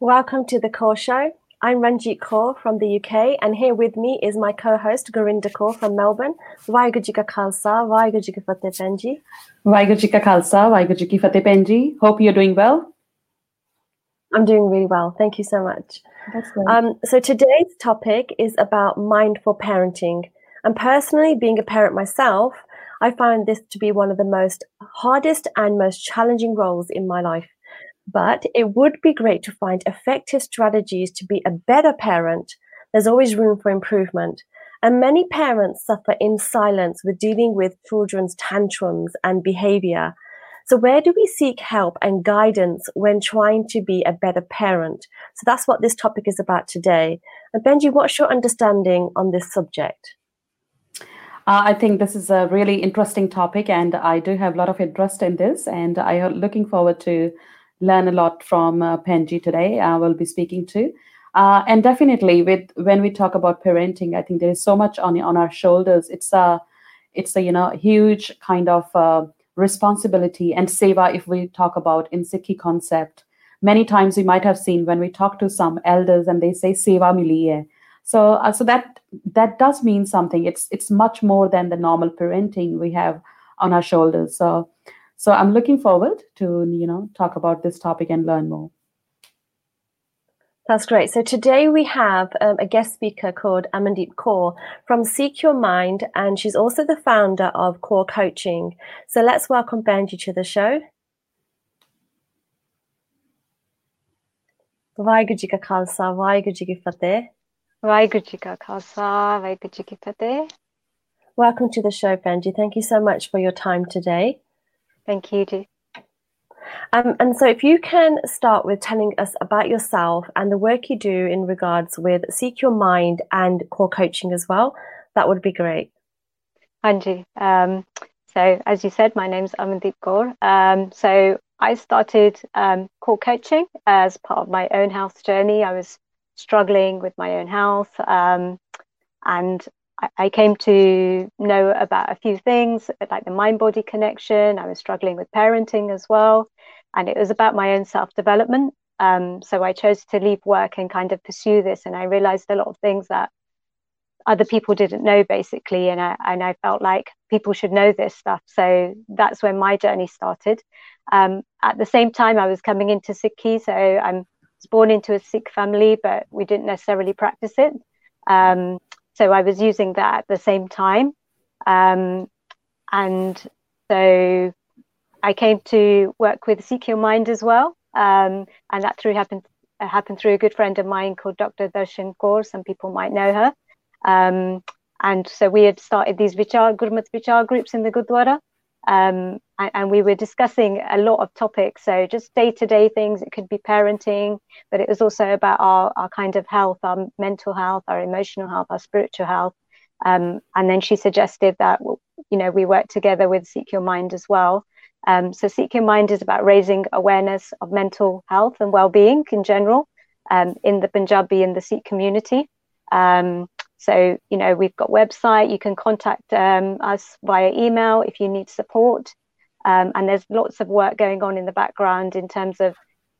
Welcome to the Core Show. I'm Ranjit Kaur from the UK, and here with me is my co-host Gurinder Kaur from Melbourne. Waheguru Ji Ka Khalsa, Waheguru Ji Ki Fateh Penji. Waheguru Ji Ka Khalsa, Waheguru Ji Ki Fateh Penji. Hope you're doing well. I'm doing really well. Thank you so much. That's great. Um, so today's topic is about mindful parenting. And personally, being a parent myself, I find this to be one of the most hardest and most challenging roles in my life. But it would be great to find effective strategies to be a better parent. There's always room for improvement. And many parents suffer in silence with dealing with children's tantrums and behavior. So, where do we seek help and guidance when trying to be a better parent? So, that's what this topic is about today. And Penji, what's your understanding on this subject? Uh, I think this is a really interesting topic, and I do have a lot of interest in this. And I am looking forward to learn a lot from uh, Penji today. I will be speaking to. Uh, and definitely, with when we talk about parenting, I think there is so much on on our shoulders. It's a, it's a you know huge kind of uh, responsibility and seva. If we talk about in Sikhi concept, many times we might have seen when we talk to some elders and they say seva miliye. So uh, so that that does mean something. It's it's much more than the normal parenting we have on our shoulders. So so I'm looking forward to, you know, talk about this topic and learn more. That's great. So today we have um, a guest speaker called Amandeep Kaur from Sikh Your Mind, and she's also the founder of Core Coaching. So let's welcome Penji to the show. Welcome to the show, Penji. Thank you so much for your time today. Thank you, Ji. Um, and so, if you can start with telling us about yourself and the work you do in regards with Sikh Your Mind and core coaching as well, that would be great. Anji. Um, so, as you said, my name's Amandeep Kaur. Um, so, I started um, core coaching as part of my own health journey. I was struggling with my own health, um, and I, came to know about a few things like the mind body connection. I was struggling with parenting as well. And it was about my own self development. Um, so I chose to leave work and kind of pursue this. And I realized a lot of things that other people didn't know basically. And I, and I felt like people should know this stuff. So that's when my journey started. Um, at the same time, I was coming into Sikhi. So I was born into a Sikh family, but we didn't necessarily practice it. Um, so I was using that at the same time. Um, and so I came to work with Your Mind as well. Um, and that through happened uh, happened through a good friend of mine called Dr. Darshan Kaur. Some people might know her. Um, and so we had started these Vichar, Gurmat Vichar groups in the Gurdwara. Um, and, and, we were discussing a lot of topics. So just day to day things. It could be parenting, but it was also about our, our kind of health, our mental health, our emotional health, our spiritual health. Um, and then she suggested that you know we work together with Sikh Your Mind as well. Um, so Sikh Your Mind is about raising awareness of mental health and well-being in general um, in the Punjabi and the Sikh community. Um, so, you know, we've got website. You can contact um, us via email if you need support. Um, and there's lots of work going on in the background in terms of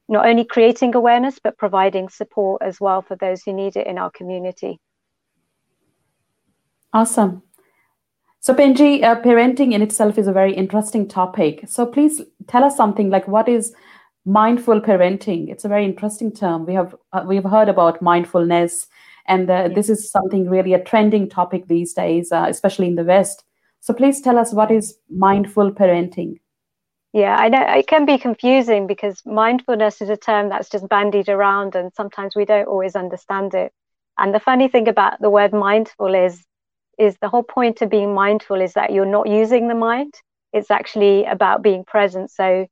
not only creating awareness, but providing support as well for those who need it in our community. Awesome. So, Penji, uh, parenting in itself is a very interesting topic. So, please tell us something like what is mindful parenting? It's a very interesting term. We have uh, we have heard about mindfulness and uh, this is something really a trending topic these days, uh, especially in the West. So please tell us what is mindful parenting? Yeah, I know it can be confusing because mindfulness is a term that's just bandied around and sometimes we don't always understand it. And the funny thing about the word mindful is is the whole point of being mindful is that you're not using the mind. It's actually about being present. So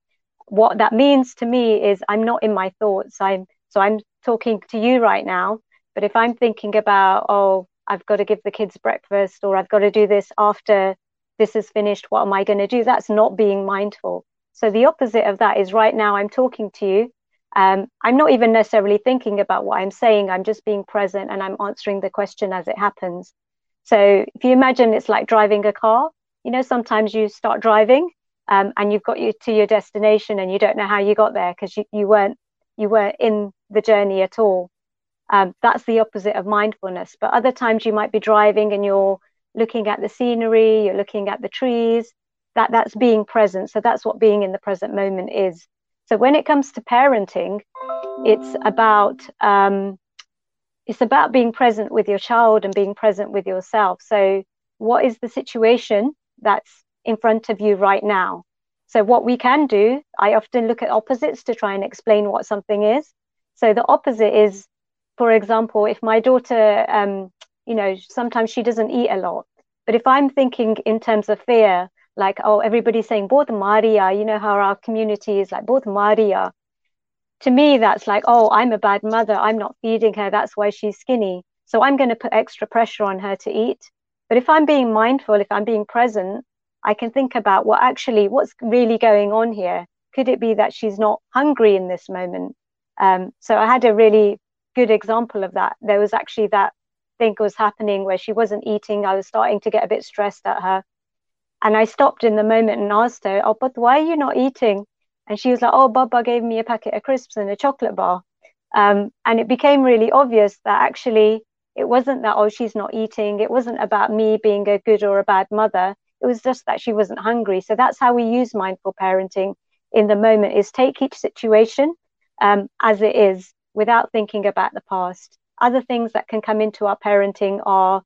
what that means to me is I'm not in my thoughts. I'm so I'm talking to you right now but if I'm thinking about, oh, I've got to give the kids breakfast or I've got to do this after this is finished, what am I going to do? That's not being mindful. So the opposite of that is right now I'm talking to you. Um, I'm not even necessarily thinking about what I'm saying. I'm just being present and I'm answering the question as it happens. So if you imagine it's like driving a car, you know, sometimes you start driving um, and you've got you to your destination and you don't know how you got there because you, you weren't you weren't in the journey at all. Um, that's the opposite of mindfulness. But other times you might be driving and you're looking at the scenery, you're looking at the trees. That that's being present. So that's what being in the present moment is. So when it comes to parenting, it's about um, it's about being present with your child and being present with yourself. So what is the situation that's in front of you right now? So what we can do, I often look at opposites to try and explain what something is. So the opposite is, for example, if my daughter, um, you know, sometimes she doesn't eat a lot, but if I'm thinking in terms of fear, like, oh, everybody's saying both Maria, you know how our community is like both Maria. To me, that's like, oh, I'm a bad mother. I'm not feeding her. That's why she's skinny. So I'm going to put extra pressure on her to eat. But if I'm being mindful, if I'm being present, I can think about what well, actually what's really going on here. Could it be that she's not hungry in this moment? Um, so I had a really good example of that. There was actually that thing was happening where she wasn't eating. I was starting to get a bit stressed at her. And I stopped in the moment and asked her, Oh, but why are you not eating? And she was like, Oh, Baba gave me a packet of crisps and a chocolate bar. Um, and it became really obvious that actually it wasn't that, oh, she's not eating. It wasn't about me being a good or a bad mother. It was just that she wasn't hungry. So that's how we use mindful parenting in the moment is take each situation um, as it is without thinking about the past. Other things that can come into our parenting are,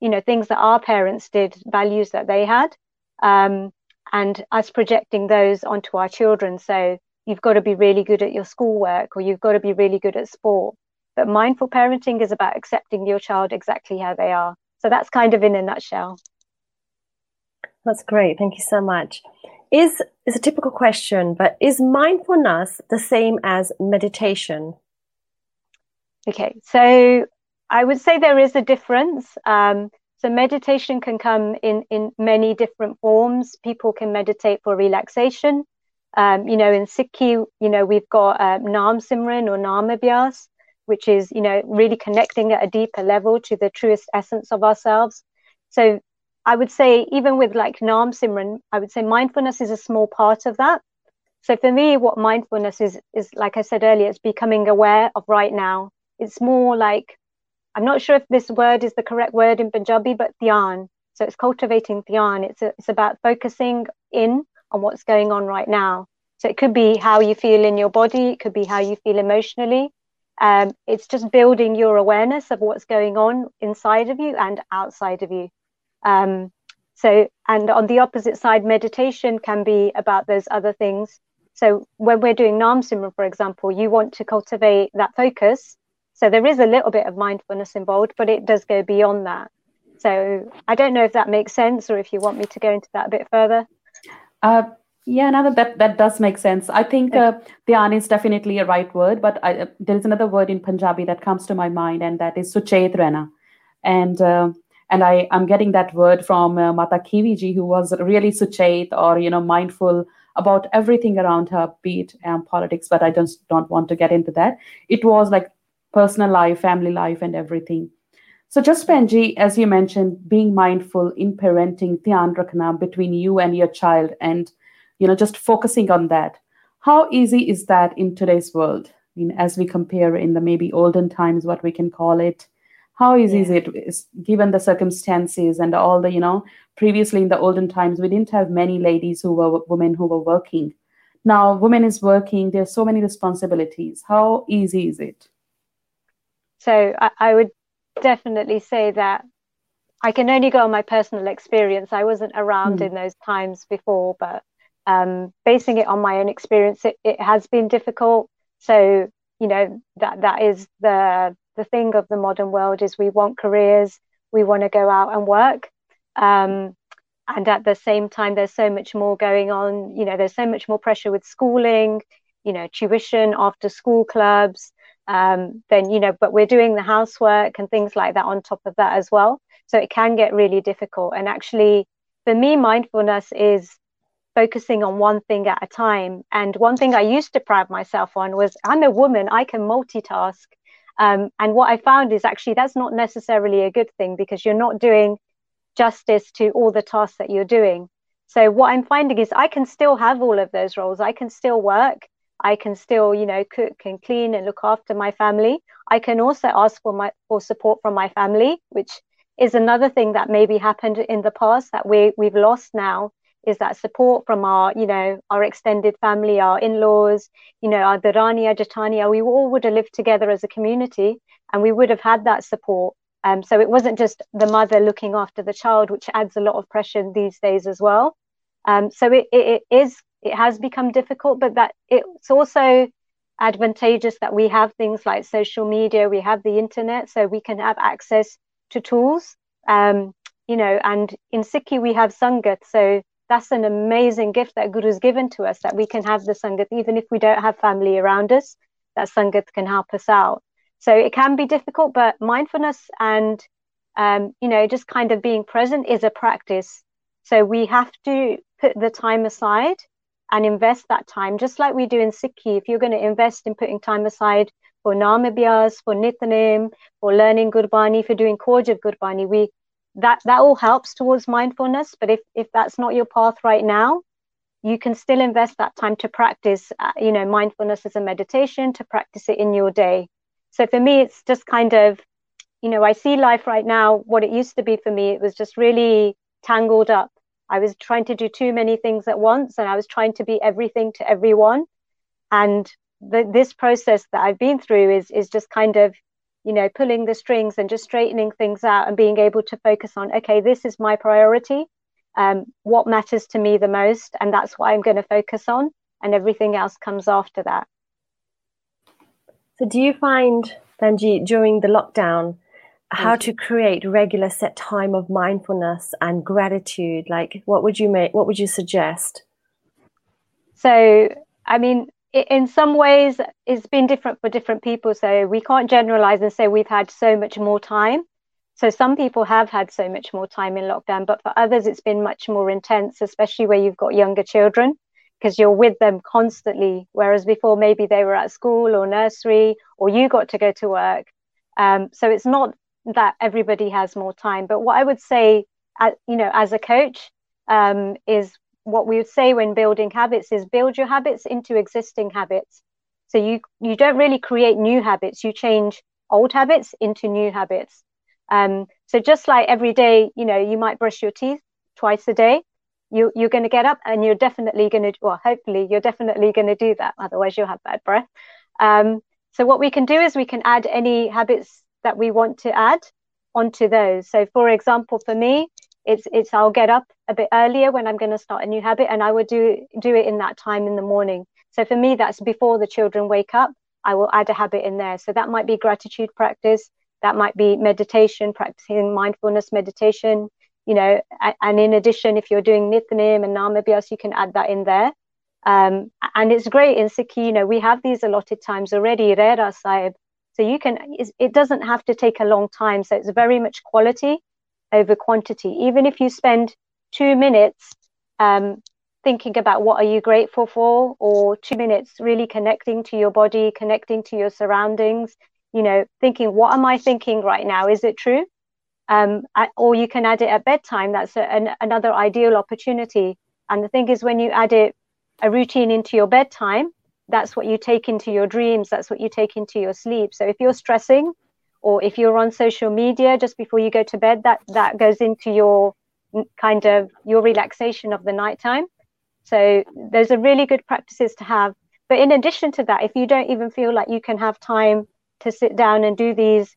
you know, things that our parents did, values that they had, um, and us projecting those onto our children. So you've got to be really good at your schoolwork or you've got to be really good at sport. But mindful parenting is about accepting your child exactly how they are. So that's kind of in a nutshell. That's great. Thank you so much. Is is a typical question, but is mindfulness the same as meditation? Okay, so I would say there is a difference. Um, so meditation can come in in many different forms. People can meditate for relaxation. Um, you know, in Sikhi, you know, we've got um, Naam Simran or Naam Abhyas, which is you know really connecting at a deeper level to the truest essence of ourselves. So I would say, even with like Naam Simran, I would say mindfulness is a small part of that. So for me, what mindfulness is, is like I said earlier, it's becoming aware of right now. It's more like, I'm not sure if this word is the correct word in Punjabi, but dhyan. So it's cultivating dhyan. It's, a, it's about focusing in on what's going on right now. So it could be how you feel in your body, it could be how you feel emotionally. Um, it's just building your awareness of what's going on inside of you and outside of you. Um, so, and on the opposite side, meditation can be about those other things. So, when we're doing Nam Simran, for example, you want to cultivate that focus. So, there is a little bit of mindfulness involved, but it does go beyond that. So, I don't know if that makes sense or if you want me to go into that a bit further. Uh, yeah, now that that does make sense. I think uh, dhyan is definitely a right word, but I, uh, there is another word in Punjabi that comes to my mind, and that is suchet rehna. And uh, and I am getting that word from uh, Mata Khivi Ji, who was really suchet or you know mindful about everything around her, be it um, politics. But I just don't want to get into that. It was like personal life, family life, and everything. So just Penji, as you mentioned, being mindful in parenting, dhyan rakhna between you and your child, and you know just focusing on that. How easy is that in today's world? I mean, as we compare in the maybe olden times, what we can call it, how easy yeah. is it given the circumstances and all the you know previously in the olden times we didn't have many ladies who were women who were working now women is working there's so many responsibilities how easy is it so I, I would definitely say that i can only go on my personal experience i wasn't around mm. in those times before but um, basing it on my own experience it, it has been difficult so you know that that is the the thing of the modern world is we want careers, we want to go out and work. Um, and at the same time, there's so much more going on. You know, there's so much more pressure with schooling, you know, tuition, after school clubs. Um, then, you know, but we're doing the housework and things like that on top of that as well. So it can get really difficult. And actually, for me, mindfulness is focusing on one thing at a time. And one thing I used to pride myself on was I'm a woman, I can multitask. Um, and what I found is actually that's not necessarily a good thing because you're not doing justice to all the tasks that you're doing. So what I'm finding is I can still have all of those roles. I can still work, I can still, you know, cook and clean and look after my family. I can also ask for my for support from my family, which is another thing that maybe happened in the past that we we've lost now is that support from our, you know, our extended family, our in-laws, you know, our Darania, Jatania, we all would have lived together as a community and we would have had that support. Um, so it wasn't just the mother looking after the child, which adds a lot of pressure these days as well. Um, so it, it, it is it has become difficult, but that it's also advantageous that we have things like social media, we have the internet, so we can have access to tools. Um, you know, and in Sikhi we have Sangat, so that's an amazing gift that Guru's given to us that we can have the Sangat even if we don't have family around us. That Sangat can help us out. So it can be difficult, but mindfulness and um, you know just kind of being present is a practice. So we have to put the time aside and invest that time, just like we do in Sikhi. If you're going to invest in putting time aside for Naam Abhyas, for Nitnem, for learning Gurbani, for doing Khoj of Gurbani, we that that all helps towards mindfulness. But if if that's not your path right now, you can still invest that time to practice, uh, you know, mindfulness as a meditation, to practice it in your day. So for me, it's just kind of, you know, I see life right now. What it used to be for me, it was just really tangled up I was trying to do too many things at once and I was trying to be everything to everyone. And the, this process that I've been through is, is just kind of, you know, pulling the strings and just straightening things out and being able to focus on, okay, this is my priority. Um, what matters to me the most. And that's what I'm going to focus on. And everything else comes after that. So, do you find, Penji, during the lockdown, how to create regular set time of mindfulness and gratitude like what would you make what would you suggest? So i mean in some ways it's been different for different people so we can't generalize and say we've had so much more time. So some people have had so much more time in lockdown but for others it's been much more intense especially where you've got younger children because you're with them constantly. Whereas before maybe they were at school or nursery or you got to go to work. Um, so it's not that everybody has more time. But what I would say, you know, as a coach, um, is what we would say when building habits is build your habits into existing habits. So you you don't really create new habits; you change old habits into new habits. Um, so just like every day, you know, you might brush your teeth twice a day. You you're going to get up and you're definitely going to, well, hopefully you're definitely going to do that. Otherwise, you'll have bad breath. Um, so what we can do is we can add any habits that we want to add onto those. So, for example, for me, it's it's I'll get up a bit earlier when I'm going to start a new habit, and I will do do it in that time in the morning. So for me, that's before the children wake up. I will add a habit in there. So that might be gratitude practice. That might be meditation, practicing mindfulness meditation. You know, and in addition, if you're doing Nitnem and Naam Abhyas, you can add that in there. Um, and it's great in Sikhi, you know, we have these allotted times already. Rehras Sahib, so you can, it doesn't have to take a long time. So it's very much quality over quantity. Even if you spend two minutes um, thinking about what are you grateful for, or two minutes really connecting to your body, connecting to your surroundings, you know, thinking, what am I thinking right now? Is it true? Um, or you can add it at bedtime. That's a, an, another ideal opportunity. And the thing is, when you add it a routine into your bedtime, that's what you take into your dreams that's what you take into your sleep. So if you're stressing or if you're on social media just before you go to bed that that goes into your kind of your relaxation of the nighttime. So those are really good practices to have. But in addition to that if you don't even feel like you can have time to sit down and do these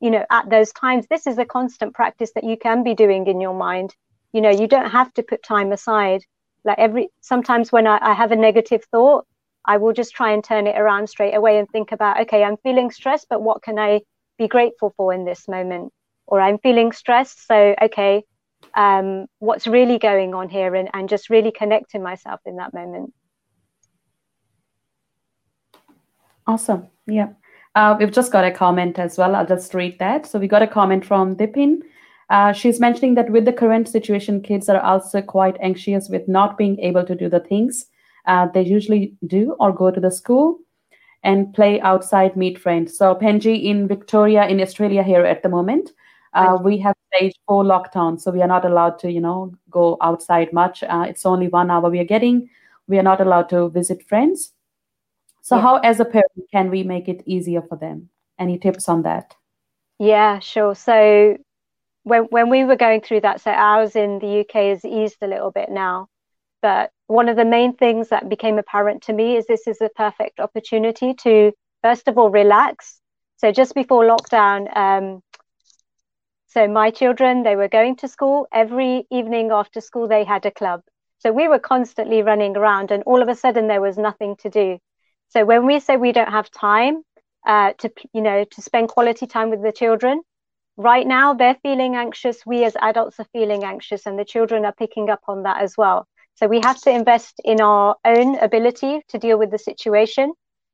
you know at those times this is a constant practice that you can be doing in your mind. You know you don't have to put time aside. Like every sometimes when I, I have a negative thought I will just try and turn it around straight away and think about, okay, I'm feeling stressed, but what can I be grateful for in this moment? Or I'm feeling stressed, so okay, um, what's really going on here, and, and just really connecting myself in that moment. Awesome. Yeah. Uh, we've just got a comment as well. I'll just read that. So we got a comment from Dipin. Uh, she's mentioning that with the current situation, kids are also quite anxious with not being able to do the things uh, they usually do or go to the school and play outside, meet friends. So Penji in Victoria, in Australia here at the moment, uh, we have stage four lockdown. So we are not allowed to, you know, go outside much. Uh, it's only one hour we are getting. We are not allowed to visit friends. So, yeah. how, as a parent, can we make it easier for them? Any tips on that? Yeah, sure. So, when when we were going through that, so ours in the UK has eased a little bit now. But one of the main things that became apparent to me is this is a perfect opportunity to, first of all, relax. So just before lockdown, um, so my children, they were going to school every evening after school. They had a club. So we were constantly running around, and all of a sudden there was nothing to do. So when we say we don't have time uh, to, you know, to spend quality time with the children, right now they're feeling anxious. We as adults are feeling anxious, and the children are picking up on that as well. So we have to invest in our own ability to deal with the situation.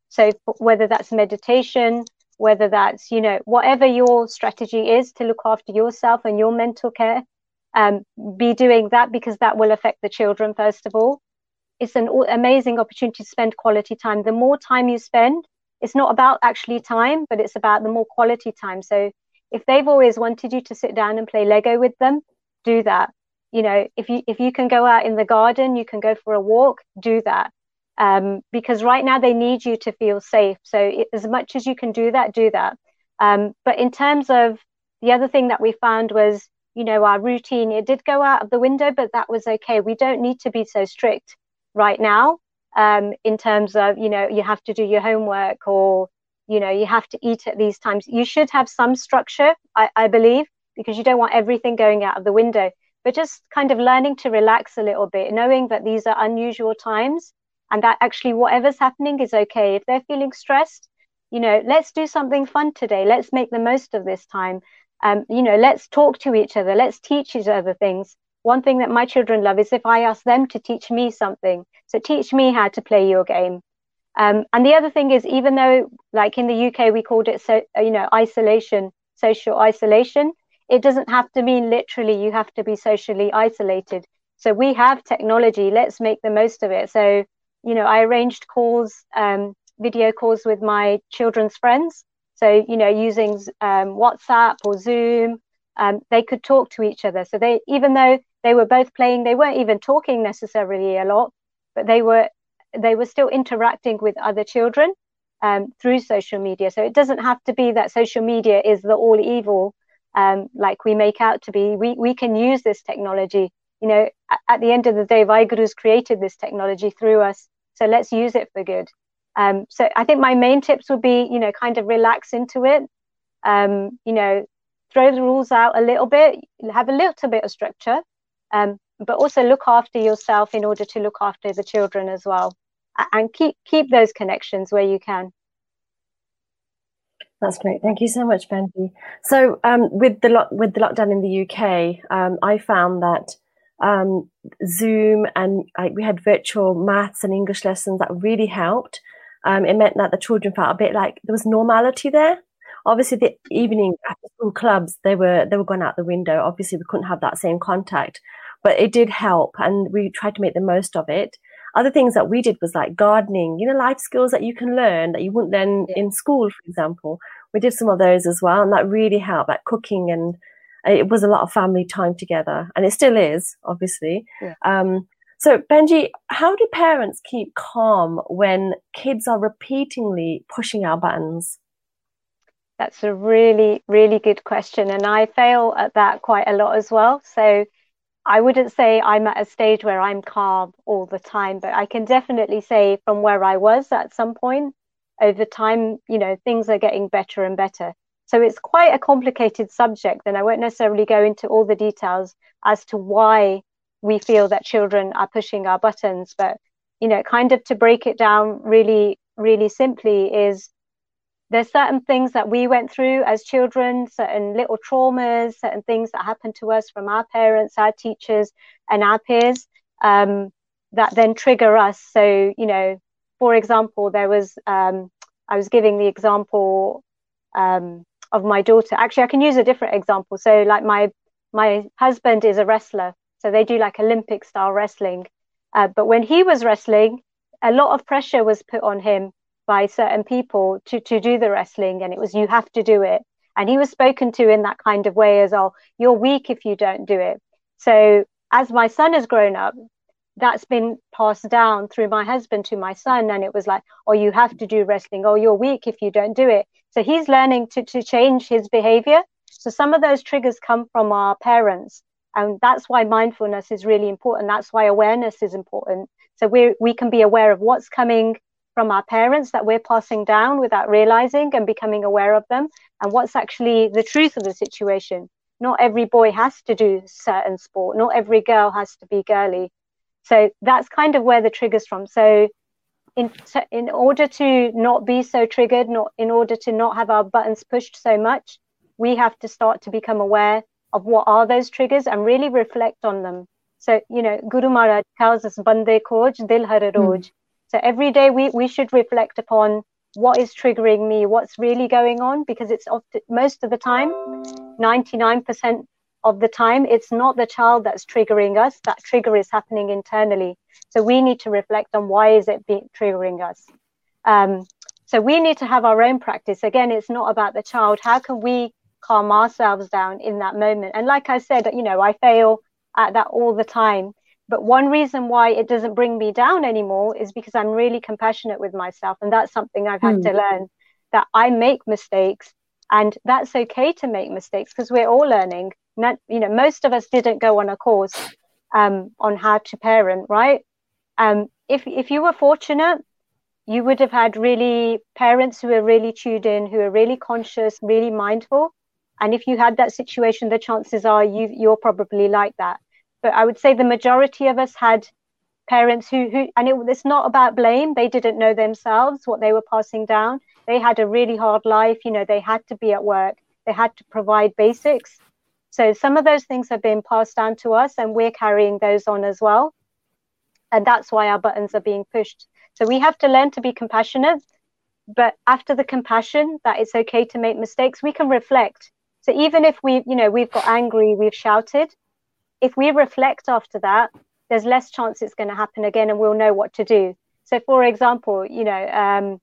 So whether that's meditation, whether that's you know whatever your strategy is to look after yourself and your mental care, um, be doing that because that will affect the children first of all it's an amazing opportunity to spend quality time. The more time you spend, it's not about actually time, but it's about the more quality time. So if they've always wanted you to sit down and play Lego with them, do that. You know, if you if you can go out in the garden, you can go for a walk, do that. Um, because right now they need you to feel safe. So it, as much as you can do that, do that. Um, but in terms of the other thing that we found was, you know, our routine, it did go out of the window, but that was okay. We don't need to be so strict right now um, in terms of you know you have to do your homework or you know you have to eat at these times you should have some structure I, I believe because you don't want everything going out of the window but just kind of learning to relax a little bit knowing that these are unusual times and that actually whatever's happening is okay. If they're feeling stressed you know let's do something fun today. Let's make the most of this time. Um, you know let's talk to each other. Let's teach each other things. One thing that my children love is if I ask them to teach me something. So teach me how to play your game. Um, and the other thing is, even though, like in the UK, we called it so you know isolation, social isolation, it doesn't have to mean literally you have to be socially isolated. So we have technology. Let's make the most of it. So you know, I arranged calls, um, video calls with my children's friends. So you know, using um, WhatsApp or Zoom, um, they could talk to each other. So they, even though they were both playing they weren't even talking necessarily a lot but they were they were still interacting with other children um, through social media so it doesn't have to be that social media is the all evil um, like we make out to be we, we can use this technology. You know at, at the end of the day Vaheguru's created this technology through us so let's use it for good. Um, so i think my main tips would be you know kind of relax into it. Um, you know throw the rules out a little bit have a little bit of structure um, but also look after yourself in order to look after the children as well and keep keep those connections where you can that's great. Thank you so much penji. So um, with the lo- with the lockdown in the uk um, i found that um, zoom and like we had virtual maths and english lessons that really helped. Um, it meant that the children felt a bit like there was normality there. Obviously the evening after school clubs they were they were gone out the window. Obviously we couldn't have that same contact. But it did help and we tried to make the most of it other things that we did was like gardening you know life skills that you can learn that you wouldn't learn yeah. in school for example we did some of those as well and that really helped like cooking and it was a lot of family time together and it still is obviously yeah. um, so penji how do parents keep calm when kids are repeatedly pushing our buttons that's a really, really good question. And I fail at that quite a lot as well. So I wouldn't say I'm at a stage where I'm calm all the time, but I can definitely say from where I was at some point over time, you know, things are getting better and better. So it's quite a complicated subject, and I won't necessarily go into all the details as to why we feel that children are pushing our buttons. But, you know, kind of to break it down really, really simply is there's certain things that we went through as children, certain little traumas, certain things that happened to us from our parents, our teachers, and our peers um, that then trigger us. So, you know, for example, there was, um, I was giving the example um, of my daughter. Actually, I can use a different example. So, like my my husband is a wrestler, so they do like Olympic style wrestling. Uh, but when he was wrestling, a lot of pressure was put on him by certain people to to do the wrestling and it was you have to do it. And he was spoken to in that kind of way as oh you're weak if you don't do it. So as my son has grown up that's been passed down through my husband to my son and it was like oh you have to do wrestling. Oh you're weak if you don't do it. So he's learning to, to change his behavior. So some of those triggers come from our parents and that's why mindfulness is really important. That's why awareness is important. So we we can be aware of what's coming from our parents that we're passing down without realizing and becoming aware of them and what's actually the truth of the situation. Not every boy has to do certain sport. Not every girl has to be girly. So that's kind of where the triggers from. So in in order to not be so triggered not in order to not have our buttons pushed so much we have to start to become aware of what are those triggers and really reflect on them. So you know guru maharaj tells us bande khoj dil har roj mm. So every day we we should reflect upon what is triggering me what's really going on because it's often, most of the time 99% of the time it's not the child that's triggering us that trigger is happening internally. So we need to reflect on why is it being triggering us. Um, so we need to have our own practice. Again it's not about the child. How can we calm ourselves down in that moment? And like i said you know i fail at that all the time but one reason why it doesn't bring me down anymore is because i'm really compassionate with myself and that's something i've had mm. to learn that i make mistakes and that's okay to make mistakes because we're all learning. Not, you know most of us didn't go on a course um, on how to parent right? Um, if if you were fortunate you would have had really parents who are really tuned in who are really conscious really mindful and if you had that situation the chances are you you're probably like that but i would say the majority of us had parents who who and it, it's not about blame. They didn't know themselves what they were passing down. They had a really hard life. You know they had to be at work. They had to provide basics. So some of those things have been passed down to us and we're carrying those on as well. And that's why our buttons are being pushed. So we have to learn to be compassionate but after the compassion that it's okay to make mistakes we can reflect. So even if we you know we've got angry we've shouted if we reflect after that there's less chance it's going to happen again and we'll know what to do. So for example you know um,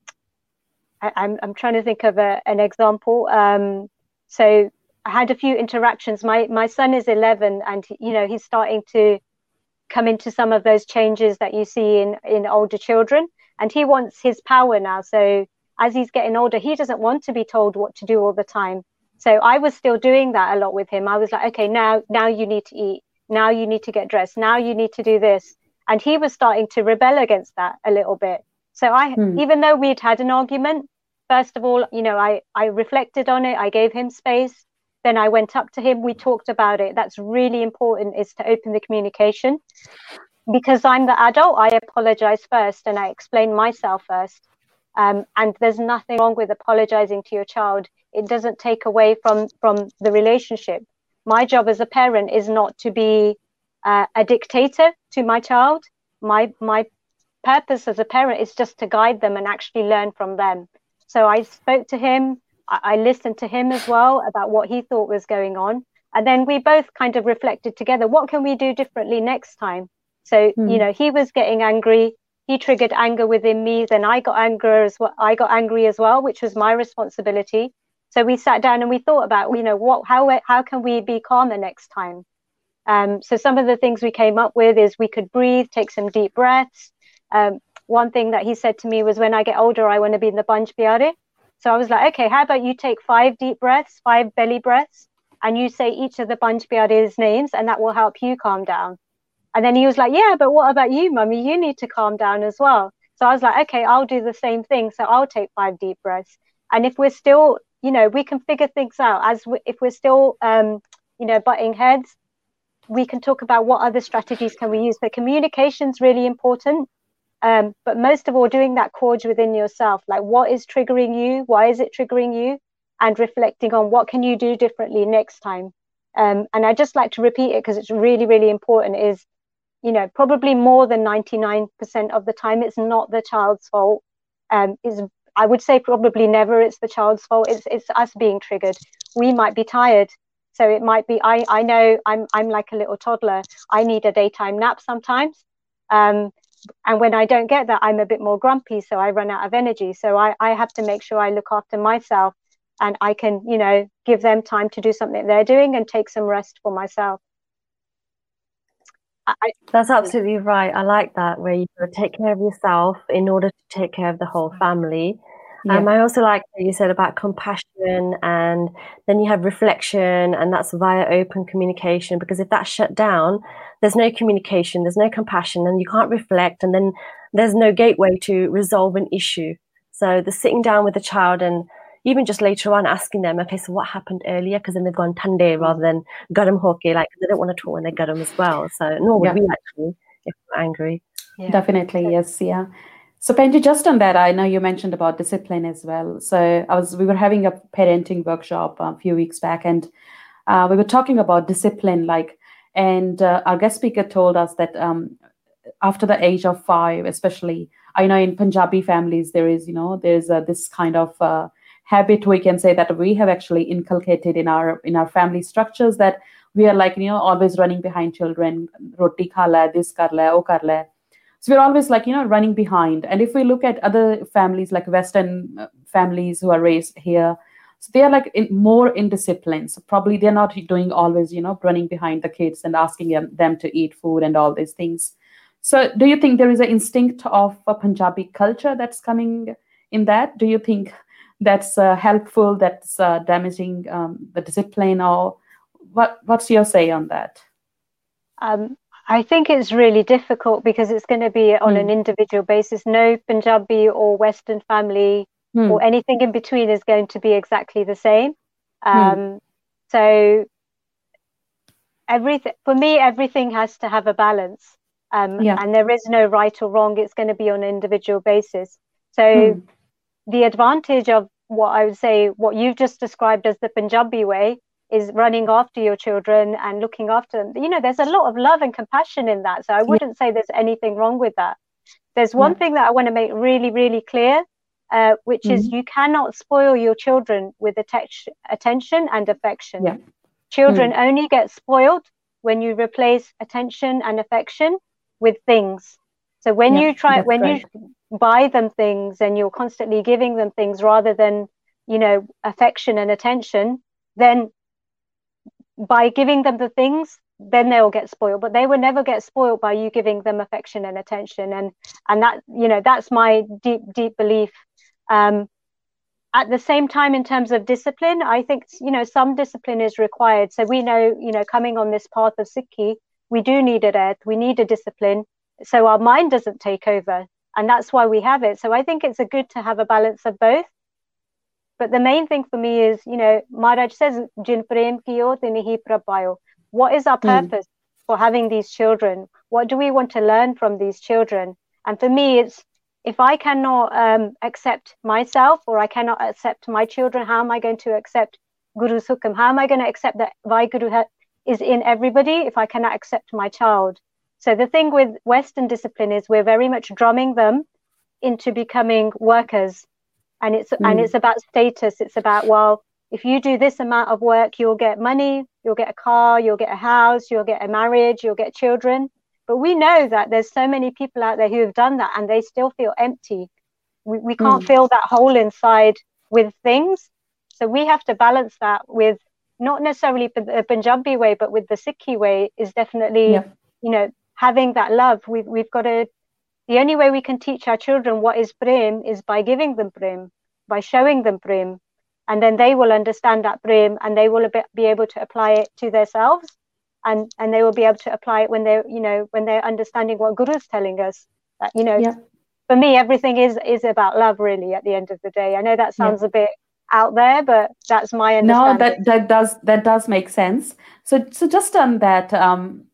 I, am I'm, I'm trying to think of a, an example. Um, so i had a few interactions. My my son is 11 and you know he's starting to come into some of those changes that you see in in older children and he wants his power now. So as he's getting older he doesn't want to be told what to do all the time. So i was still doing that a lot with him. I was like okay now now you need to eat now you need to get dressed. Now you need to do this. And he was starting to rebel against that a little bit. So i hmm. even though we'd had an argument first of all you know i i reflected on it. I gave him space. Then i went up to him. We talked about it. That's really important is to open the communication. Because i'm the adult i apologize first and i explain myself first. Um, and there's nothing wrong with apologizing to your child. It doesn't take away from from the relationship my job as a parent is not to be uh, a dictator to my child. My my purpose as a parent is just to guide them and actually learn from them. So I spoke to him. I, I listened to him as well about what he thought was going on, and then we both kind of reflected together. What can we do differently next time? So mm. you know, he was getting angry. He triggered anger within me. Then I got anger as well. I got angry as well, which was my responsibility. So we sat down and we thought about, you know, what, how, how can we be calmer next time? Um, so some of the things we came up with is we could breathe, take some deep breaths. Um, one thing that he said to me was, when I get older, I want to be in the Panch Pyare. So I was like, okay, how about you take five deep breaths, five belly breaths, and you say each of the Panch Pyare's names, and that will help you calm down. And then he was like, yeah, but what about you, mummy? You need to calm down as well. So I was like, okay, I'll do the same thing. So I'll take five deep breaths. And if we're still you know we can figure things out as we, if we're still um, you know butting heads we can talk about what other strategies can we use. So communication is really important. Um, but most of all doing that course within yourself like what is triggering you? Why is it triggering you? And reflecting on what can you do differently next time. Um, and i just like to repeat it because it's really really important is you know probably more than 99% of the time it's not the child's fault. Um, is I would say probably never it's the child's fault. It's it's us being triggered. We might be tired. So it might be I, I know I'm I'm like a little toddler. I need a daytime nap sometimes. Um, and when I don't get that, I'm a bit more grumpy. So I run out of energy. So I, I have to make sure I look after myself and I can, you know, give them time to do something they're doing and take some rest for myself. I, That's absolutely right. I like that, where you take care of yourself in order to take care of the whole family. Yeah. Um, I also like what you said about compassion, and then you have reflection, and that's via open communication. Because if that's shut down, there's no communication, there's no compassion, and you can't reflect, and then there's no gateway to resolve an issue. So the sitting down with the child and even just later on asking them, okay, so what happened earlier? Because then they've gone tande rather than garam hoke, like they don't want to talk when they garam as well. So nor would yeah. we actually if we're angry. Yeah. Definitely, yes, yeah. So Penji, just on that, I know you mentioned about discipline as well. So I was, we were having a parenting workshop a few weeks back, and uh, we were talking about discipline, like, and uh, our guest speaker told us that um, after the age of five, especially, I know in Punjabi families there is, you know, there's uh, this kind of uh, habit we can say that we have actually inculcated in our in our family structures that we are like you know always running behind children roti khala this karla oh karla so we're always like you know running behind. And if we look at other families like western uh, families who are raised here so they are like in, more in discipline. So probably they're not doing always you know running behind the kids and asking them, them to eat food and all these things. So do you think there is an instinct of a punjabi culture that's coming in that? Do you think that's uh, helpful, that's uh, damaging um, the discipline, or what? What's your say on that? Um, I think it's really difficult because it's going to be on mm. an individual basis. No Punjabi or Western family mm. or anything in between is going to be exactly the same. Hmm. Um, mm. So everything for me, everything has to have a balance, um, yeah. and there is no right or wrong. It's going to be on an individual basis. So hmm the advantage of what I would say, what you've just described as the Punjabi way, is running after your children and looking after them. You know, there's a lot of love and compassion in that. So I wouldn't say there's anything wrong with that. There's one yeah. thing that I want to make really, really clear, uh, which mm-hmm. is you cannot spoil your children with att- attention and affection. Yeah. Children mm. only get spoiled when you replace attention and affection with things. So when yeah, you try, when right. you buy them things and you're constantly giving them things rather than you know affection and attention then by giving them the things then they'll get spoiled. But they will never get spoiled by you giving them affection and attention. And and that you know that's my deep deep belief. Um at the same time in terms of discipline i think you know some discipline is required. So we know you know coming on this path of sikhi we do need it we need a discipline. So our mind doesn't take over and that's why we have it. So i think it's a good to have a balance of both. But the main thing for me is you know maharaj says jin prem kiyo prapayo. What is our hmm. purpose mm. for having these children? What do we want to learn from these children? And for me it's if i cannot um, accept myself or i cannot accept my children how am i going to accept guru hukam how am i going to accept that vaheguru ha- is in everybody if i cannot accept my child so the thing with Western discipline is we're very much drumming them into becoming workers, and it's mm. and it's about status. It's about well, if you do this amount of work, you'll get money, you'll get a car, you'll get a house, you'll get a marriage, you'll get children. But we know that there's so many people out there who have done that and they still feel empty. We, we can't mm. fill that hole inside with things. So we have to balance that with not necessarily the Punjabi way, but with the Sikhi way is definitely, yeah. you know, having that love we've, we've got to the only way we can teach our children what is prem is by giving them prem by showing them prem and then they will understand that prem and they will be able to apply it to themselves and and they will be able to apply it when they're you know when they're understanding what guru is telling us that you know yeah. for me everything is is about love really at the end of the day i know that sounds yeah. a bit out there but that's my understanding. no that that does that does make sense so so just on that um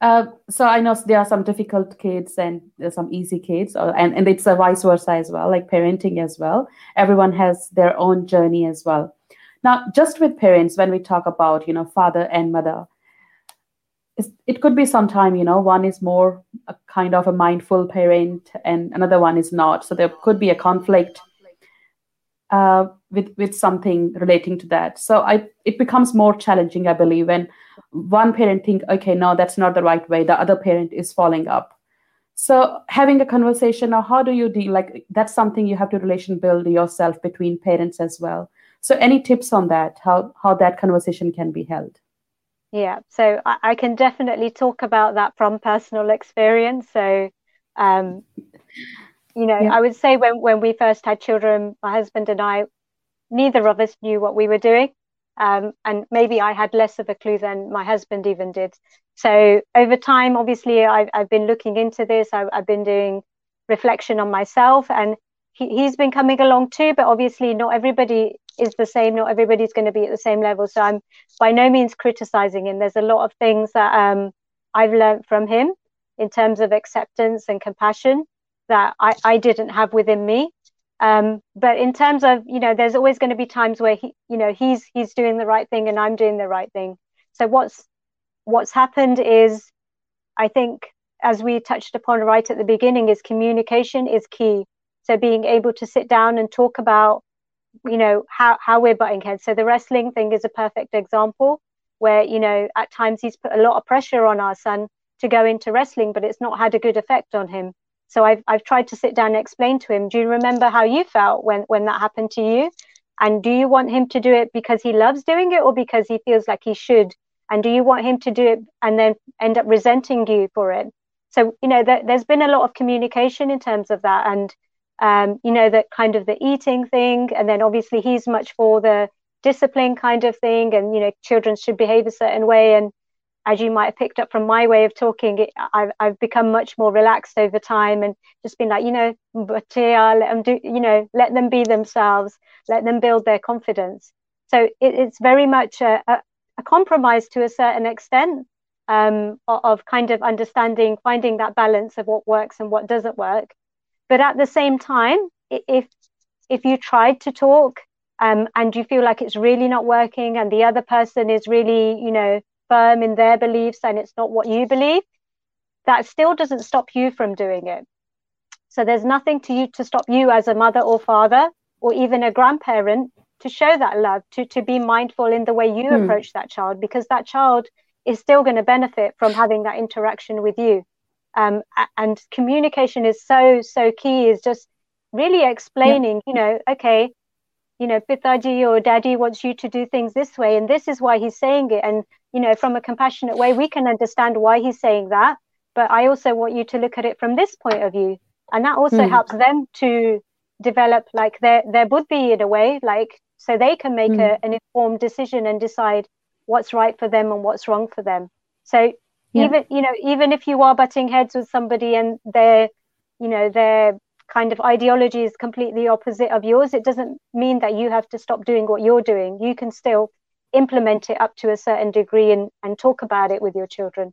uh, so I know there are some difficult kids and some easy kids, or, uh, and, and it's a vice versa as well, like parenting as well. Everyone has their own journey as well. Now, just with parents, when we talk about, you know, father and mother, it could be sometime, you know, one is more a kind of a mindful parent and another one is not. So there could be a conflict uh, with with something relating to that. So I it becomes more challenging, I believe, when one parent think, okay, no, that's not the right way. The other parent is following up. So having a conversation now, how do you deal? Like that's something you have to relation build yourself between parents as well. So any tips on that? How how that conversation can be held? Yeah, so I, I, can definitely talk about that from personal experience. So, um, you know, yeah. I would say when, when we first had children, my husband and I, neither of us knew what we were doing. Um, and maybe I had less of a clue than my husband even did. So over time, obviously, I've, I've been looking into this. I, I've been doing reflection on myself, and he, he's been coming along too. But obviously, not everybody is the same. Not everybody's going to be at the same level. So I'm by no means criticizing him. There's a lot of things that um, I've learned from him in terms of acceptance and compassion that I, I didn't have within me. Um, but in terms of you know, there's always going to be times where he, you know, he's he's doing the right thing and I'm doing the right thing. So what's what's happened is, I think, as we touched upon right at the beginning, is communication is key. So being able to sit down and talk about you know how how we're butting heads so the wrestling thing is a perfect example where you know at times he's put a lot of pressure on our son to go into wrestling but it's not had a good effect on him so i've i've tried to sit down and explain to him do you remember how you felt when when that happened to you and do you want him to do it because he loves doing it or because he feels like he should and do you want him to do it and then end up resenting you for it so you know th- there's been a lot of communication in terms of that and um, you know, that kind of the eating thing. And then obviously he's much for the discipline kind of thing. And, you know, children should behave a certain way. And as you might have picked up from my way of talking, it, I've, I've become much more relaxed over time and just been like, you know, but let them do, you know, let them be themselves, let them build their confidence. So it, it's very much a, a, a, compromise to a certain extent um, of, of kind of understanding, finding that balance of what works and what doesn't work but at the same time if if you tried to talk um, and you feel like it's really not working and the other person is really you know firm in their beliefs and it's not what you believe that still doesn't stop you from doing it. So there's nothing to you to stop you as a mother or father or even a grandparent to show that love to to be mindful in the way you hmm. approach that child because that child is still going to benefit from having that interaction with you. Um, and communication is so so key is just really explaining you know okay you know pitaji or daddy wants you to do things this way and this is why he's saying it and you know from a compassionate way we can understand why he's saying that but i also want you to look at it from this point of view and that also mm. helps them to develop like their their buddhi in a way like so they can make mm. a, an informed decision and decide what's right for them and what's wrong for them so yeah. even you know even if you are butting heads with somebody and they're, you know their kind of ideology is completely opposite of yours. It doesn't mean that you have to stop doing what you're doing. You can still implement it up to a certain degree and, and talk about it with your children.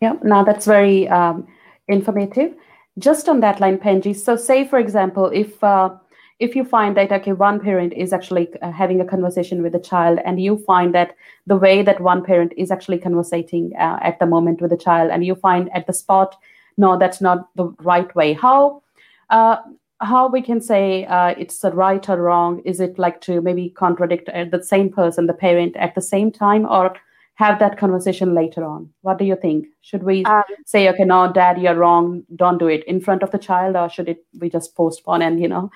Yeah now that's very um, informative. Just on that line penji so say for example if uh, if you find that okay one parent is actually uh, having a conversation with a child and you find that the way that one parent is actually conversating uh, at the moment with the child and you find at the spot no that's not the right way how uh, how we can say uh, it's a right or wrong is it like to maybe contradict uh, the same person the parent at the same time or have that conversation later on what do you think should we um, say okay no dad you're wrong don't do it in front of the child or should it we just postpone and you know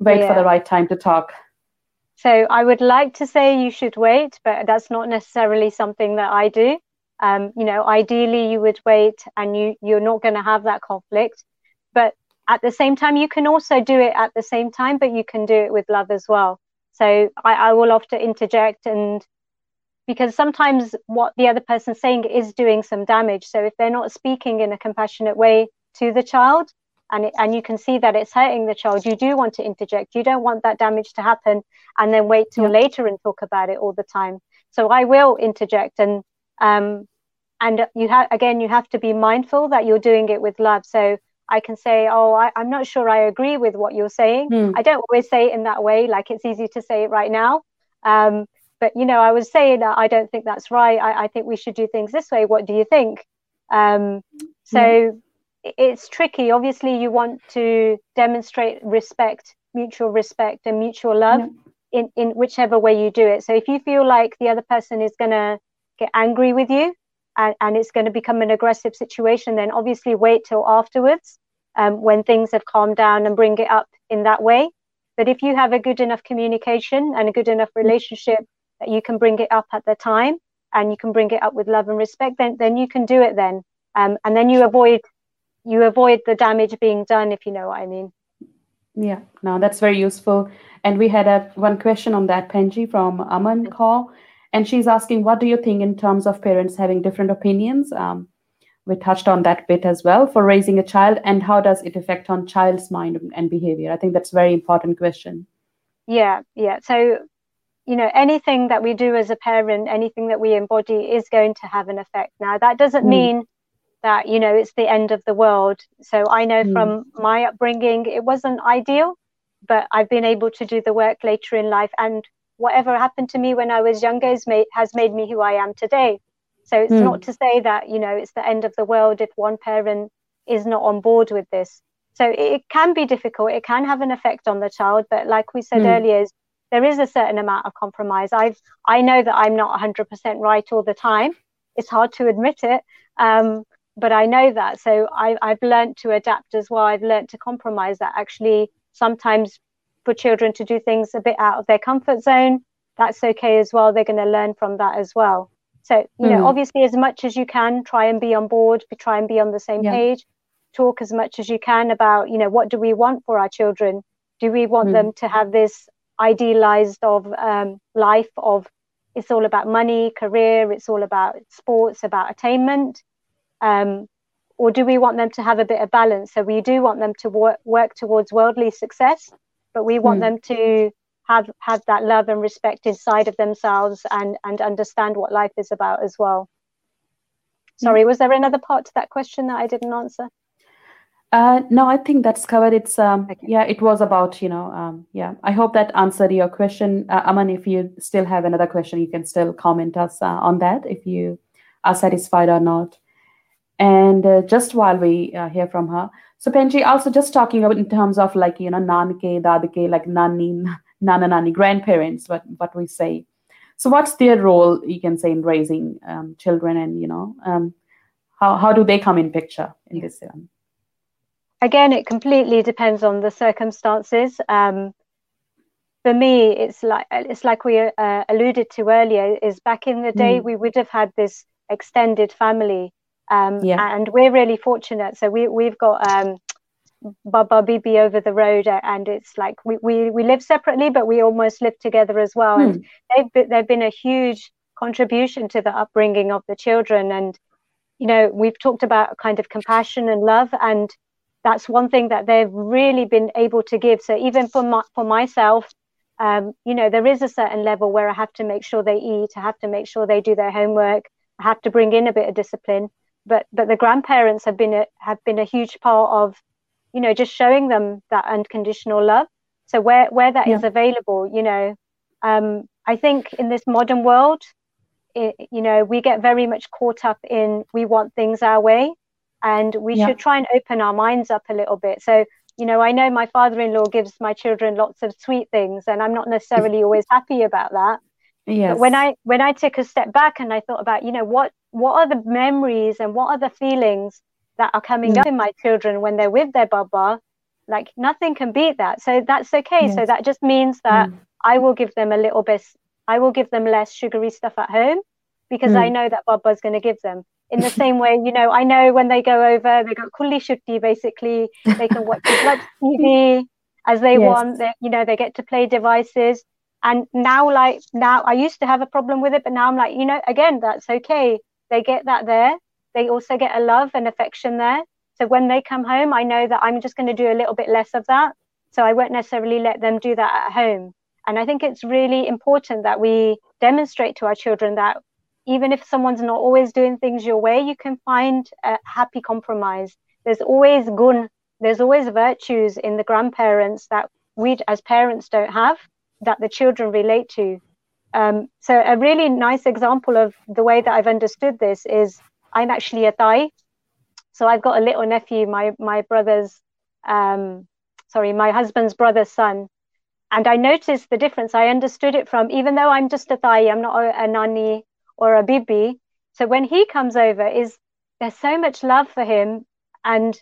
wait yeah. for the right time to talk. So I would like to say you should wait, but that's not necessarily something that I do. Um, you know, ideally you would wait and you you're not going to have that conflict. But at the same time, you can also do it at the same time, but you can do it with love as well. So I, I will often interject and because sometimes what the other person's saying is doing some damage. So if they're not speaking in a compassionate way to the child, and it, and you can see that it's hurting the child you do want to interject you don't want that damage to happen and then wait till yeah. later and talk about it all the time so i will interject and um and you have again you have to be mindful that you're doing it with love so i can say oh I, am not sure i agree with what you're saying mm. i don't always say it in that way like it's easy to say it right now um but you know i was saying i don't think that's right I, I think we should do things this way what do you think um so mm it's tricky. Obviously, you want to demonstrate respect, mutual respect, and mutual love yeah. in, in whichever way you do it. So if you feel like the other person is going to get angry with you and, and it's going to become an aggressive situation, then obviously wait till afterwards um, when things have calmed down and bring it up in that way. But if you have a good enough communication and a good enough relationship that you can bring it up at the time and you can bring it up with love and respect, then then you can do it then. Um, and then you avoid you avoid the damage being done, if you know what I mean. Yeah, no, that's very useful. And we had a one question on that, Penji from Aman Kaur, and she's asking, what do you think in terms of parents having different opinions? Um, we touched on that bit as well for raising a child, and how does it affect on child's mind and behavior? I think that's a very important question. Yeah, yeah. So you know anything that we do as a parent anything that we embody is going to have an effect now that doesn't mm. mean that you know it's the end of the world so i know mm. from my upbringing it wasn't ideal but i've been able to do the work later in life and whatever happened to me when i was younger has made, has made me who i am today so it's mm. not to say that you know it's the end of the world if one parent is not on board with this so it can be difficult it can have an effect on the child but like we said mm. earlier there is a certain amount of compromise. I've I know that I'm not 100% right all the time. It's hard to admit it, um, but I know that. So I, I've learned to adapt as well. I've learned to compromise. That actually sometimes for children to do things a bit out of their comfort zone, that's okay as well. They're going to learn from that as well. So you mm. know, obviously, as much as you can, try and be on board. Try and be on the same yeah. page. Talk as much as you can about you know what do we want for our children. Do we want mm. them to have this idealized of um, life of it's all about money, career, it's all about sports, about attainment? Um, or do we want them to have a bit of balance? So we do want them to work, work towards worldly success, but we want mm. them to have have that love and respect inside of themselves and and understand what life is about as well. Sorry, mm. was there another part to that question that I didn't answer? Uh, no, I think that's covered. It's um, okay. yeah, it was about you know um, yeah. I hope that answered your question, uh, Aman. If you still have another question, you can still comment us uh, on that if you are satisfied or not. And uh, just while we uh, hear from her, so Penji also just talking about in terms of like you know nanke, dadke, like nani, nana, nani, grandparents. What what we say. So what's their role? You can say in raising um, children, and you know um, how how do they come in picture in this? Again, it completely depends on the circumstances. Um, for me, it's like it's like we uh, alluded to earlier. Is back in the day, mm. we would have had this extended family, um, yeah. and we're really fortunate. So we we've got um, Baba Bibi over the road, and it's like we, we we live separately, but we almost live together as well. Mm. And they've been, they've been a huge contribution to the upbringing of the children. And you know, we've talked about kind of compassion and love, and that's one thing that they've really been able to give. So even for my, for myself, um, you know, there is a certain level where I have to make sure they eat. I have to make sure they do their homework. I have to bring in a bit of discipline. But but the grandparents have been a, have been a huge part of, you know, just showing them that unconditional love. So where where that yeah. is available, you know, um, I think in this modern world, it, you know, we get very much caught up in we want things our way and we yeah. should try and open our minds up a little bit so you know i know my father-in-law gives my children lots of sweet things and i'm not necessarily always happy about that yes. but when i when i took a step back and i thought about you know what what are the memories and what are the feelings that are coming mm. up in my children when they're with their baba like nothing can beat that so that's okay yes. so that just means that mm. i will give them a little bit i will give them less sugary stuff at home because mm. i know that baba's going to give them in the same way, you know, I know when they go over, they got kulli shutti, basically, they can watch the TV as they yes. want. They, you know, they get to play devices. And now, like, now I used to have a problem with it, but now I'm like, you know, again, that's okay. They get that there. They also get a love and affection there. So when they come home, I know that I'm just going to do a little bit less of that. So I won't necessarily let them do that at home. And I think it's really important that we demonstrate to our children that even if someone's not always doing things your way, you can find a happy compromise. There's always gun, there's always virtues in the grandparents that we as parents don't have that the children relate to. Um, so a really nice example of the way that I've understood this is I'm actually a Thai. So I've got a little nephew, my my brother's um, sorry, my husband's brother's son. And I noticed the difference. I understood it from even though I'm just a Thai, I'm not a, a nani or a bibi. So when he comes over, is there's so much love for him, and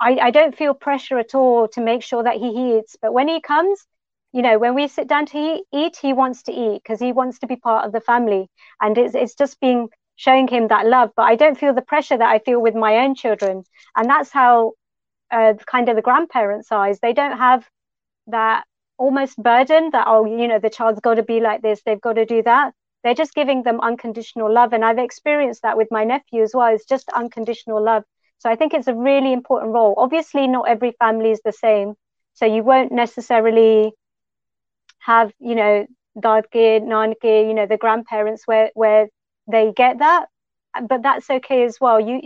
I, I don't feel pressure at all to make sure that he eats. But when he comes, you know when we sit down to eat, he wants to eat because he wants to be part of the family. And it's, it's just being showing him that love. But i don't feel the pressure that i feel with my own children. And that's how uh, kind of the grandparents eyes they don't have that almost burden that oh you know the child's got to be like this they've got to do that. They're just giving them unconditional love. And i've experienced that with my nephew as well. It's just unconditional love. So i think it's a really important role. Obviously not every family is the same. So you won't necessarily have you know dadke nanke you know the grandparents where where they get that. But that's okay as well. You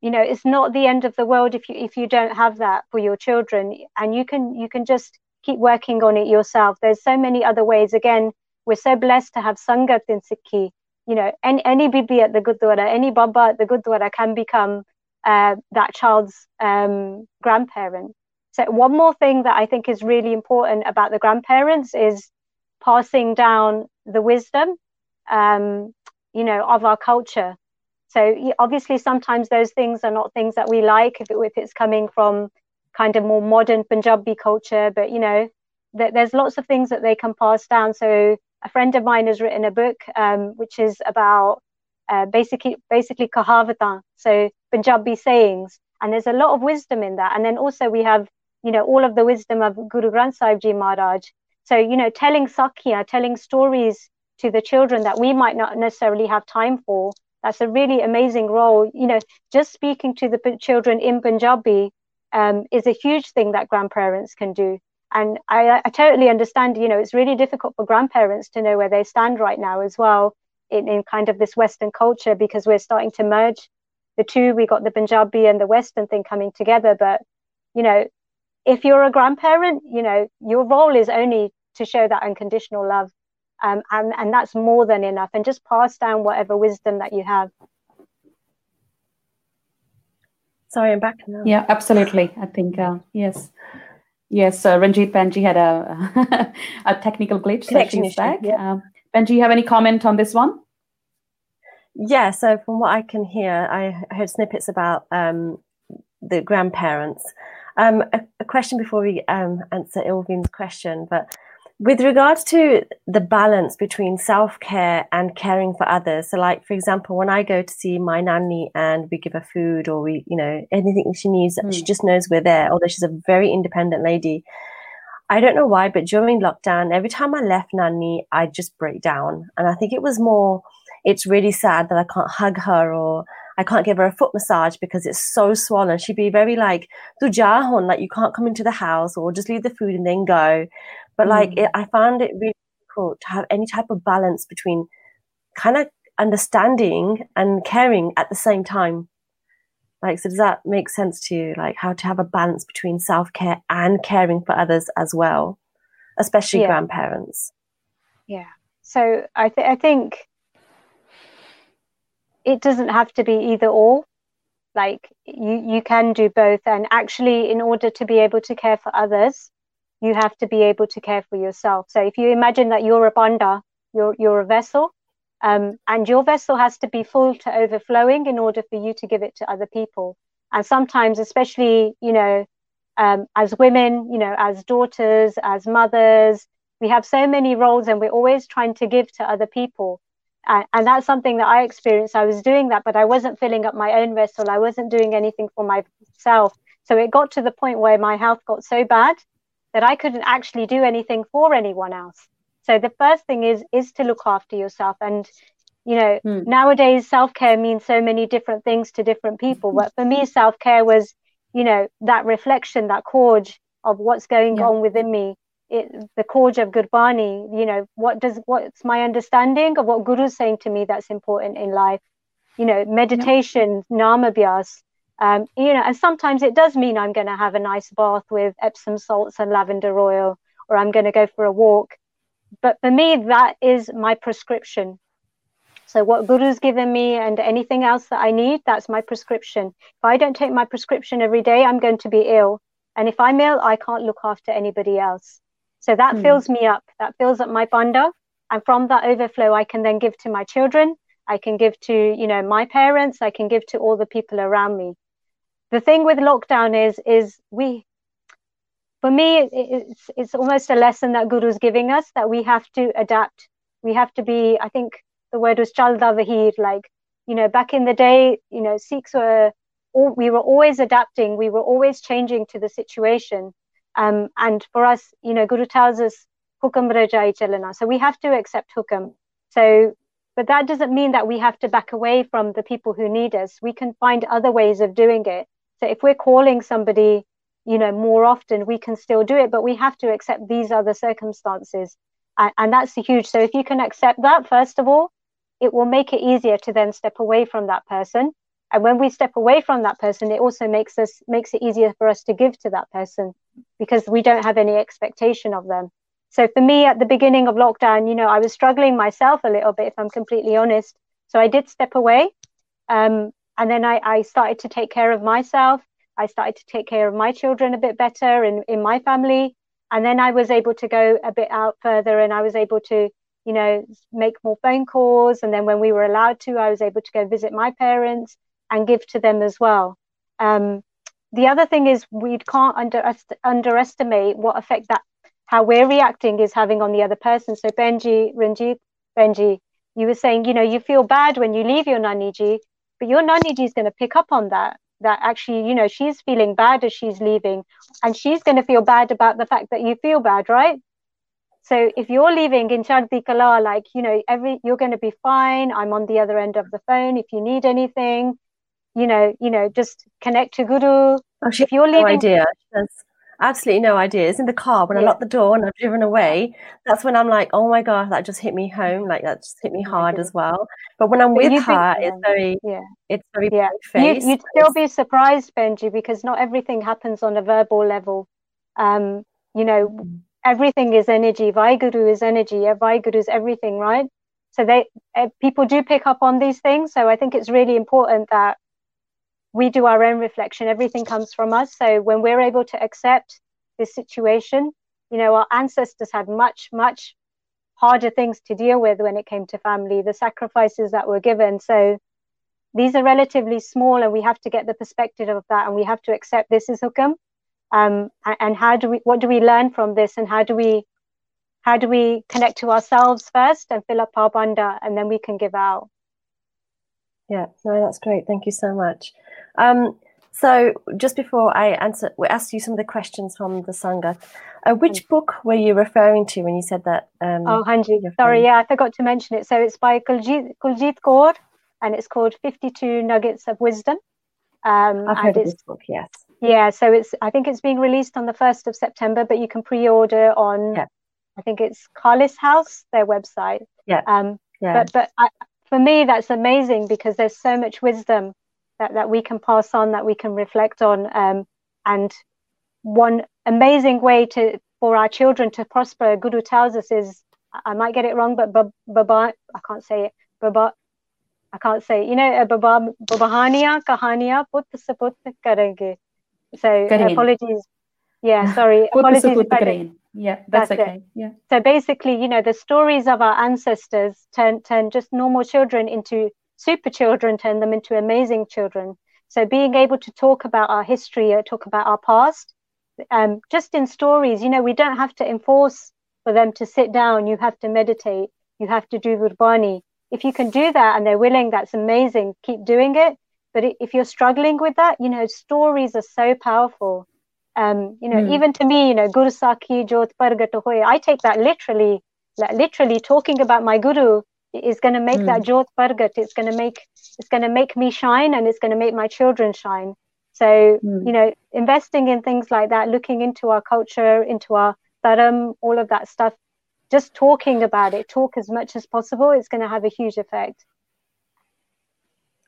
you know it's not the end of the world if you if you don't have that for your children. And you can you can just keep working on it yourself. There's so many other ways. Again we're so blessed to have sangat in sikhi you know any, any bibi at the gurdwara any baba at the gurdwara can become uh, that child's um, grandparent so one more thing that i think is really important about the grandparents is passing down the wisdom um, you know of our culture so obviously, sometimes those things are not things that we like if, it, if it's coming from kind of more modern Punjabi culture. But you know, th- there's lots of things that they can pass down. So a friend of mine has written a book um, which is about uh, basically basically kahavatan, so Punjabi sayings, and there's a lot of wisdom in that. And then also we have you know all of the wisdom of Guru Granth Sahib Ji Maharaj. So you know, telling sakya, telling stories to the children that we might not necessarily have time for that's a really amazing role. You know, just speaking to the children in Punjabi um, is a huge thing that grandparents can do. And I, I, totally understand, you know, it's really difficult for grandparents to know where they stand right now as well in, in kind of this Western culture because we're starting to merge the two. We got the Punjabi and the Western thing coming together. But, you know, if you're a grandparent, you know, your role is only to show that unconditional love um, and and that's more than enough. And just pass down whatever wisdom that you have. Sorry i'm back now. Yeah absolutely. I think uh, yes. Yes uh, ranjit penji had a a technical glitch so she's issue, back. yeah. um, penji you have any comment on this one? Yeah so from what i can hear i heard snippets about um, the grandparents um, a, a, question before we um, answer Ilvin's question, but with regards to the balance between self-care and caring for others so like for example when i go to see my nanny and we give her food or we you know anything she needs mm. she just knows we're there although she's a very independent lady i don't know why but during lockdown every time i left nanny i just break down and i think it was more it's really sad that i can't hug her or I can't give her a foot massage because it's so swollen. She'd be very like, like you can't come into the house or just leave the food and then go. But like, mm. it, I found it really difficult to have any type of balance between kind of understanding and caring at the same time. Like, so does that make sense to you? Like, how to have a balance between self care and caring for others as well, especially yeah. grandparents. Yeah. So I, th- I think it doesn't have to be either or. Like you you can do both. And actually in order to be able to care for others you have to be able to care for yourself. So if you imagine that you're a banda you're you're a vessel um, and your vessel has to be full to overflowing in order for you to give it to other people. And sometimes especially you know um, as women you know as daughters as mothers we have so many roles and we're always trying to give to other people and, and that's something that I experienced. I was doing that, but I wasn't filling up my own vessel. I wasn't doing anything for myself. So it got to the point where my health got so bad that I couldn't actually do anything for anyone else. So the first thing is is to look after yourself. And you know, mm. nowadays self care means so many different things to different people. But for me, self care was, you know, that reflection, that cord of what's going yeah. on within me it, the core of Gurbani, you know, what does what's my understanding of what Guru is saying to me that's important in life? You know, meditation, yeah. Naam Abhyas, um, you know, and sometimes it does mean I'm going to have a nice bath with Epsom salts and lavender oil, or I'm going to go for a walk. But for me, that is my prescription. So what Guru's given me and anything else that I need, that's my prescription. If I don't take my prescription every day, I'm going to be ill. And if I'm ill, I can't look after anybody else. So that mm. fills me up, that fills up my banda. And from that overflow, I can then give to my children. I can give to, you know, my parents. I can give to all the people around me. The thing with lockdown is, is we, for me, it's it's almost a lesson that Guru's giving us that we have to adapt. We have to be. I think the word was chalda vahir. Like you know, back in the day, you know, Sikhs were. All, we were always adapting. We were always changing to the situation. Um, and for us, you know, Guru tells us hukam rajai chalana. So we have to accept hukam. So, but that doesn't mean that we have to back away from the people who need us. We can find other ways of doing it. So if we're calling somebody you know more often we can still do it but we have to accept these other circumstances and, and that's huge so if you can accept that first of all it will make it easier to then step away from that person and when we step away from that person it also makes us makes it easier for us to give to that person because we don't have any expectation of them so for me at the beginning of lockdown you know i was struggling myself a little bit if i'm completely honest so i did step away um, and then I, I started to take care of myself I started to take care of my children a bit better in, in my family. And then I was able to go a bit out further and I was able to, you know, make more phone calls. And then when we were allowed to, I was able to go visit my parents and give to them as well. Um, the other thing is we can't under, underestimate what effect that how we're reacting is having on the other person. So Penji, Ranjit, Penji, you were saying, you know, you feel bad when you leave your naniji, but your naniji is going to pick up on that that actually you know she's feeling bad as she's leaving and she's going to feel bad about the fact that you feel bad right so if you're leaving in Chardi Kala, like you know every you're going to be fine i'm on the other end of the phone if you need anything you know you know just connect to guru oh, if you're leaving no idea absolutely no idea. It's in the car when yeah. I lock the door and I've driven away. That's when I'm like, oh my god, that just hit me home. Like that just hit me hard as well. But when I'm but with her, it's very, yeah, it's very yeah. You, would still be surprised, Penji, because not everything happens on a verbal level. Um, you know, mm. everything is energy. Vaheguru is energy. Vaheguru is everything, right? So they uh, people do pick up on these things. So I think it's really important that we do our own reflection. Everything comes from us. So when we're able to accept this situation you know our ancestors had much much harder things to deal with when it came to family the sacrifices that were given. So these are relatively small and we have to get the perspective of that and we have to accept this is hukam um, and how do we what do we learn from this and how do we how do we connect to ourselves first and fill up our banda and then we can give out. Yeah no that's great. Thank you so much um, so just before I answer, we asked you some of the questions from the Sangha. Uh, which book were you referring to when you said that? Um, oh, Hanji. Sorry, yeah, I forgot to mention it. So it's by Kuljit, Kuljit Kaur, and it's called 52 Nuggets of Wisdom. Um, I've heard of this book, yes. Yeah, so it's. I think it's being released on the first of September, but you can pre-order on. Yeah. I think it's Carlis House, their website. Yeah. Um, yeah. But but I, for me, that's amazing because there's so much wisdom that, that we can pass on, that we can reflect on. Um, and one amazing way to for our children to prosper, Guru tells us is, I might get it wrong, but Baba, I can't say it, Baba, I can't say, it. you know, Baba, Babahania, Kahania, put saput karenge. So apologies. Yeah, sorry. apologies. Yeah, that's, that's okay. It. Yeah. So basically, you know, the stories of our ancestors turn turn just normal children into super children turn them into amazing children. So being able to talk about our history or talk about our past, um, just in stories, you know, we don't have to enforce for them to sit down. You have to meditate. You have to do Gurbani. If you can do that and they're willing, that's amazing. Keep doing it. But if you're struggling with that, you know, stories are so powerful. Um, you know, mm. even to me, you know, Guru Sakhi Jot Pargat I take that literally, like, literally talking about my guru is going to make mm. that jot pargat it's going to make it's going to make me shine and it's going to make my children shine so mm. you know investing in things like that looking into our culture into our dharam all of that stuff just talking about it talk as much as possible it's going to have a huge effect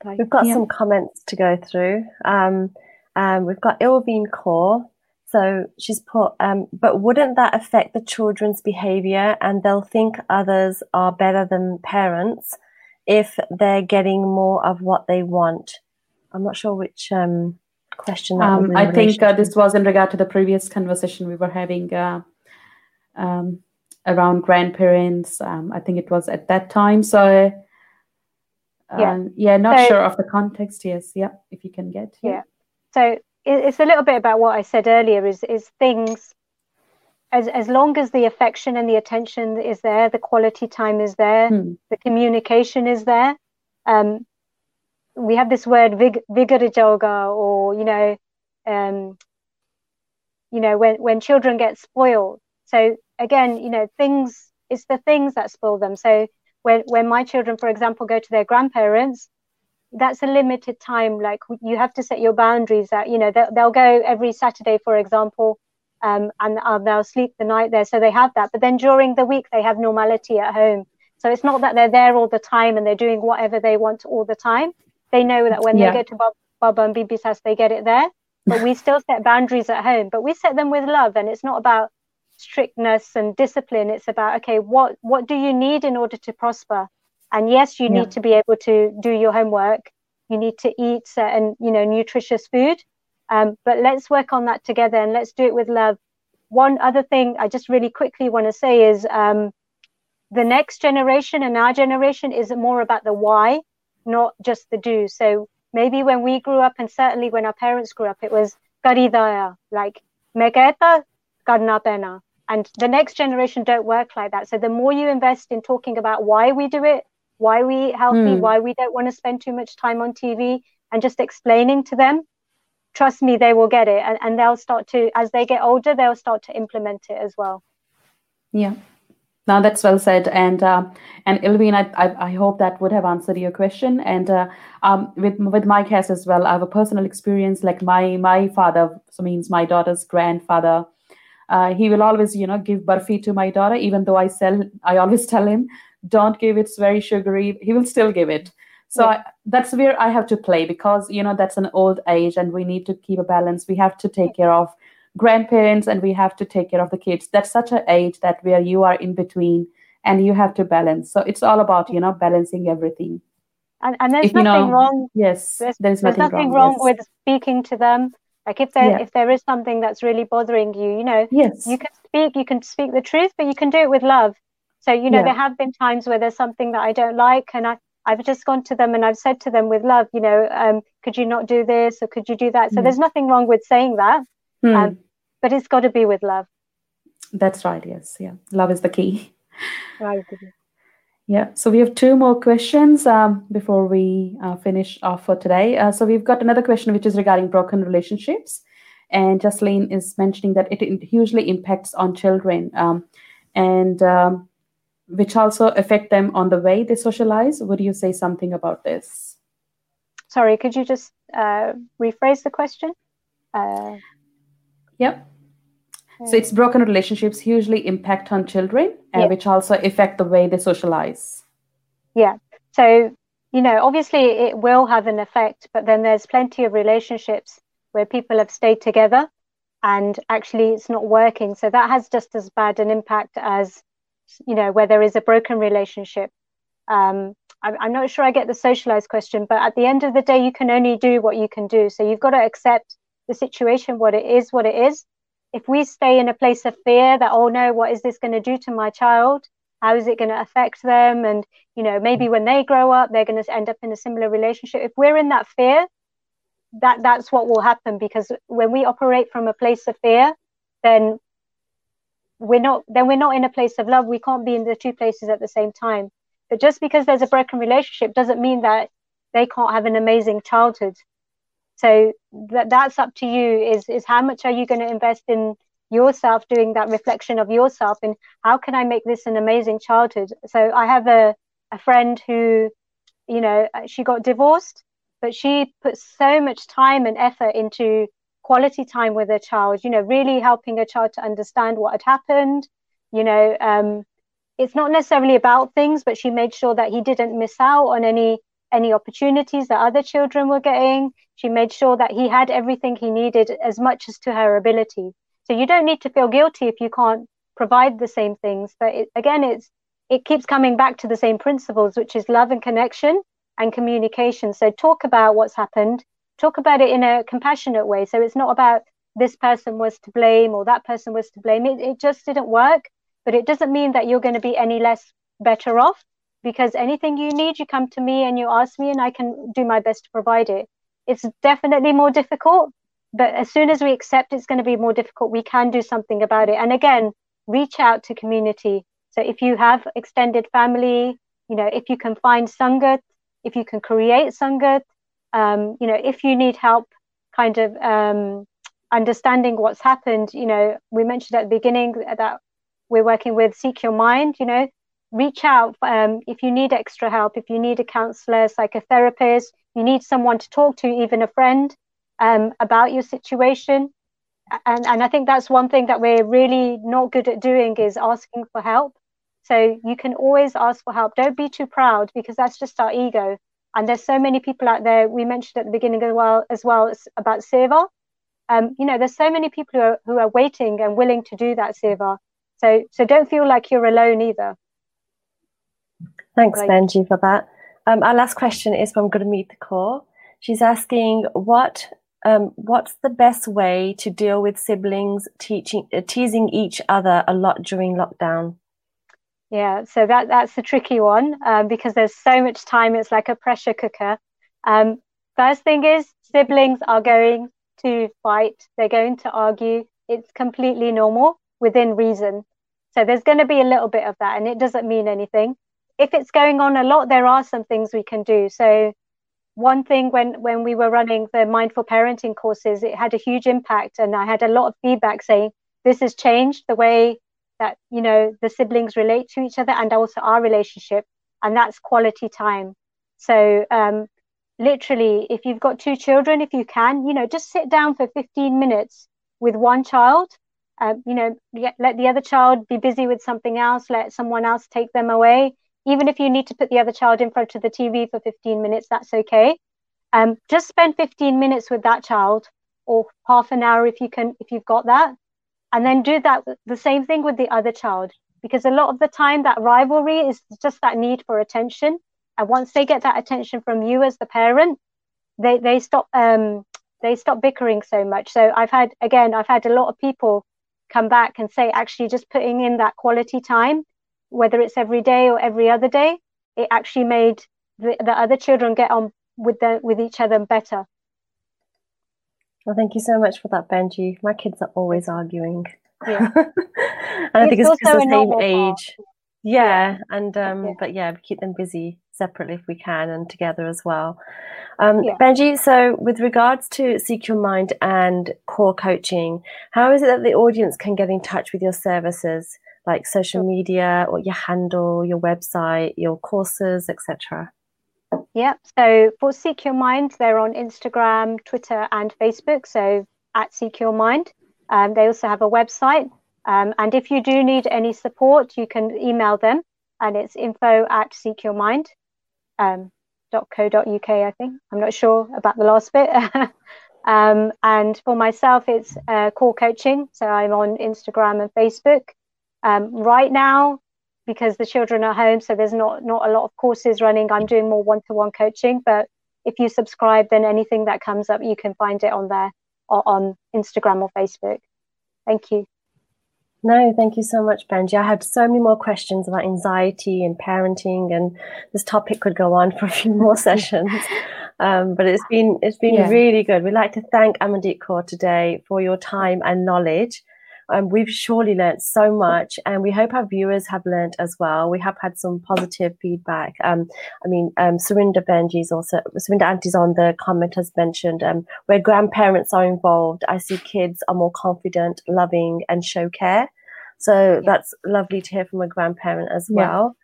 we've got yeah. some comments to go through um, um, we've got ilvine Kaur so she's put, um, but wouldn't that affect the children's behavior and they'll think others are better than parents if they're getting more of what they want? I'm not sure which um, question. Um, I think uh, this was in regard to the previous conversation we were having uh, um, around grandparents. Um, I think it was at that time. So, yeah, um, yeah, not so, sure of the context. Yes, yeah, if you can get. Yeah. yeah. So it's a little bit about what I said earlier is is things as as long as the affection and the attention is there, the quality time is there, Hmm. the communication is there. Um, we have this word vig vigarijoga, or you know, um, you know, when when children get spoiled. So again, you know, things it's the things that spoil them. So when when my children, for example, go to their grandparents, that's a limited time. Like you have to set your boundaries. That you know they'll, they'll go every Saturday, for example, um, and uh, they'll sleep the night there. So they have that. But then during the week, they have normality at home. So it's not that they're there all the time and they're doing whatever they want all the time. They know that when Yeah. they go to Bob, Baba and Bibi's house, they get it there. But we still set boundaries at home. But we set them with love, and it's not about strictness and discipline. It's about okay, what what do you need in order to prosper? And yes, you Yeah. need to be able to do your homework. You need to eat certain, you know, nutritious food. Um, but let's work on that together and let's do it with love. One other thing I just really quickly want to say is um, the next generation and our generation is more about the why, not just the do. So maybe when we grew up, and certainly when our parents grew up, it was karidaya, like megeta karna pena. And the next generation don't work like that. So the more you invest in talking about why we do it, why we eat healthy, Hmm. why we don't want to spend too much time on TV, and just explaining to them, trust me, they will get it. And, and they'll start to, as they get older, they'll start to implement it as well. Yeah. Now that's well said, and uh, and Ilveen, I, I I hope that would have answered your question. And uh, um, with with my case as well, I have a personal experience. Like my my father, so means my daughter's grandfather, uh, he will always you know give barfi to my daughter, even though I sell. I always tell him, don't give it's very sugary. He will still give it. So Yeah. I, that's where I have to play because you know that's an old age, and we need to keep a balance. We have to take care of grandparents and we have to take care of the kids that's such an age that where you are in between and you have to balance so it's all about you know balancing everything And, and there's If nothing know- wrong yes there's, there's there's nothing, nothing wrong, wrong yes. with speaking to them like if there Yeah. if there is something that's really bothering you you know yes you can speak you can speak the truth but you can do it with love so you know Yeah. there have been times where there's something that i don't like and i i've just gone to them and i've said to them with love you know um, could you not do this or could you do that? So Mm. there's nothing wrong with saying that Hmm, um, but it's got to be with love. That's right yes yeah. Love is the key. Right yeah so we have two more questions um, before we uh, finish off for today. Uh, so we've got another question which is regarding broken relationships. And Jocelyn is mentioning that it, it hugely impacts on children um, and um, which also affect them on the way they socialize would you say something about this sorry could you just uh, rephrase the question uh, Yep. So it's broken relationships hugely impact on children, uh, Yeah. which also affect the way they socialize. Yeah. So, you know, obviously it will have an effect, but then there's plenty of relationships where people have stayed together and actually it's not working. So that has just as bad an impact as, you know, where there is a broken relationship. Um, I'm, I'm not sure I get the socialized question, but at the end of the day, you can only do what you can do. So you've got to accept the situation, what it is, what it is. If we stay in a place of fear that, oh no, what is this going to do to my child? How is it going to affect them? And you know maybe when they grow up they're going to end up in a similar relationship if we're in that fear that that's what will happen because when we operate from a place of fear then we're not then we're not in a place of love. We can't be in the two places at the same time. But just because there's a broken relationship doesn't mean that they can't have an amazing childhood. So that that's up to you is is how much are you going to invest in yourself doing that reflection of yourself and how can i make this an amazing childhood? So i have a a friend who, you know, she got divorced, but she put so much time and effort into quality time with a child, you know, really helping a child to understand what had happened. You know, um, it's not necessarily about things, but she made sure that he didn't miss out on any any opportunities that other children were getting. She made sure that he had everything he needed as much as to her ability. So you don't need to feel guilty if you can't provide the same things. But it, again, it's it keeps coming back to the same principles, which is love and connection and communication. So talk about what's happened, talk about it in a compassionate way. So it's not about this person was to blame or that person was to blame. It, it just didn't work, but it doesn't mean that you're going to be any less better off because anything you need, you come to me and you ask me, and I can do my best to provide it. It's definitely more difficult, but as soon as we accept it's going to be more difficult, we can do something about it. And again, reach out to community. So if you have extended family, you know, if you can find sangat, if you can create sangat, um, you know, if you need help kind of um, understanding what's happened, you know, we mentioned at the beginning that we're working with Sikh Your Mind, you know, reach out um, if you need extra help, if you need a counselor, psychotherapist, you need someone to talk to, even a friend um, about your situation. And, and I think that's one thing that we're really not good at doing is asking for help. So you can always ask for help. Don't be too proud because that's just our ego. And there's so many people out there. We mentioned at the beginning as well, as well about seva. Um, you know, there's so many people who are, who are waiting and willing to do that seva. So, so don't feel like you're alone either. Thanks, right. Penji, for that. Um, our last question is from Gurmeet Kaur. She's asking, what um, what's the best way to deal with siblings teaching uh, teasing each other a lot during lockdown? Yeah, so that that's the tricky one um, because there's so much time. It's like a pressure cooker. Um, first thing is siblings are going to fight. They're going to argue. It's completely normal within reason. So there's going to be a little bit of that, and it doesn't mean anything if it's going on a lot, there are some things we can do. So one thing when when we were running the mindful parenting courses, it had a huge impact, and I had a lot of feedback saying this has changed the way that you know the siblings relate to each other and also our relationship, and that's quality time. So um, literally, if you've got two children, if you can, you know, just sit down for 15 minutes with one child. Uh, you know, let the other child be busy with something else. Let someone else take them away even if you need to put the other child in front of the TV for 15 minutes, that's okay. Um, just spend 15 minutes with that child or half an hour if you can, if you've got that. And then do that the same thing with the other child. Because a lot of the time that rivalry is just that need for attention. And once they get that attention from you as the parent, they, they stop um, they stop bickering so much. So I've had again, I've had a lot of people come back and say actually just putting in that quality time whether it's every day or every other day, it actually made the, the other children get on with the with each other better. Well, thank you so much for that, Penji. My kids are always arguing. Yeah. and I think it's because the same age. Yeah, and um, yeah. but yeah, we keep them busy separately if we can and together as well. Um, yeah. Penji, so with regards to Sikh Your Mind and core coaching, how is it that the audience can get in touch with your services? like social media or your handle, your website, your courses, etc.? Yeah, so for Sikh Your Mind, they're on Instagram, Twitter, and Facebook. So at Sikh Your Mind. Um, they also have a website. Um, and if you do need any support, you can email them, and it's info at sikhyourmind. Um, I think. I'm not sure about the last bit. um, and for myself, it's uh, core coaching. So I'm on Instagram and Facebook. Um, right now, because the children are home, so there's not not a lot of courses running. I'm doing more one-to-one coaching, but if you subscribe, then anything that comes up, you can find it on there or on Instagram or Facebook. Thank you. No, thank you so much, Penji. I had so many more questions about anxiety and parenting, and this topic could go on for a few more sessions. Um, but it's been it's been yeah. really good. We'd like to thank Amandeep Kaur today for your time and knowledge. Um, we've surely learned so much, and we hope our viewers have learned as well. We have had some positive feedback. Um, I mean, um, Surinder Penji's also, Surinder Auntie's on the comment has mentioned um, where grandparents are involved. I see kids are more confident, loving, and show care. So yeah. that's lovely to hear from a grandparent as well.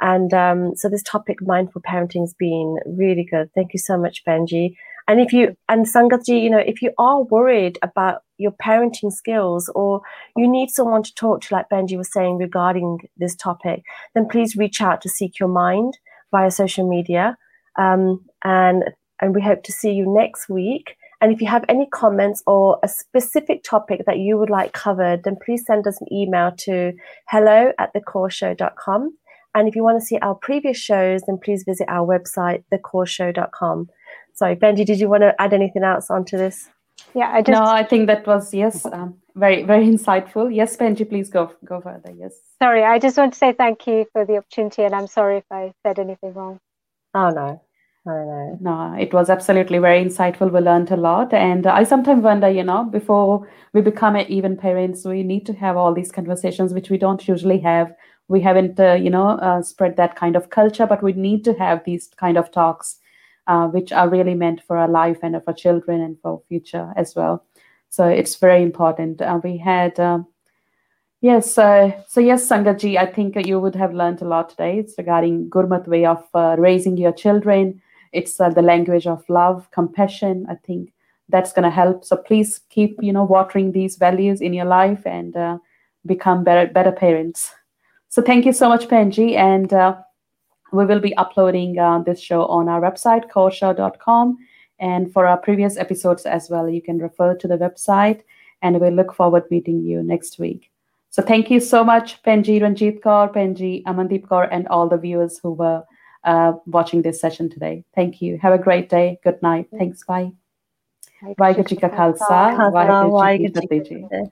And um, so this topic, mindful parenting, has been really good. Thank you so much, Penji. And if you and Sangatji, you know, if you are worried about your parenting skills or you need someone to talk to, like Penji was saying regarding this topic, then please reach out to Sikh Your Mind via social media. Um, and and we hope to see you next week. And if you have any comments or a specific topic that you would like covered, then please send us an email to hello at thecoreshow.com. And if you want to see our previous shows, then please visit our website, thecoreshow.com. Sorry, Penji, did you want to add anything else onto this? Yeah, I just. No, I think that was yes, um, very very insightful. Yes, Penji, please go go further. Yes. Sorry, I just want to say thank you for the opportunity, and I'm sorry if I said anything wrong. Oh no, I know. No, it was absolutely very insightful. We learned a lot. And I sometimes wonder, you know, before we become even parents, we need to have all these conversations, which we don't usually have. We haven't, uh, you know, uh, spread that kind of culture, but we need to have these kind of talks, uh, which are really meant for our life and for children and for future as well. So it's very important. Uh, we had, uh, yes, uh, so yes, Sangaji, I think you would have learned a lot today. It's regarding Gurmat way of raising your children it's uh, the language of love compassion i think that's going to help so please keep you know watering these values in your life and uh, become better better parents so thank you so much penji and uh, we will be uploading uh, this show on our website, korsha.com. And for our previous episodes as well, you can refer to the website. And we look forward meeting you next week. So thank you so much, Penji Ranjit Kaur, Penji Amandeep Kaur, and all the viewers who were uh, watching this session today. Thank you. Have a great day. Good night. Thanks. Bye. Bye. Bye. Bye. Bye. Bye. Bye.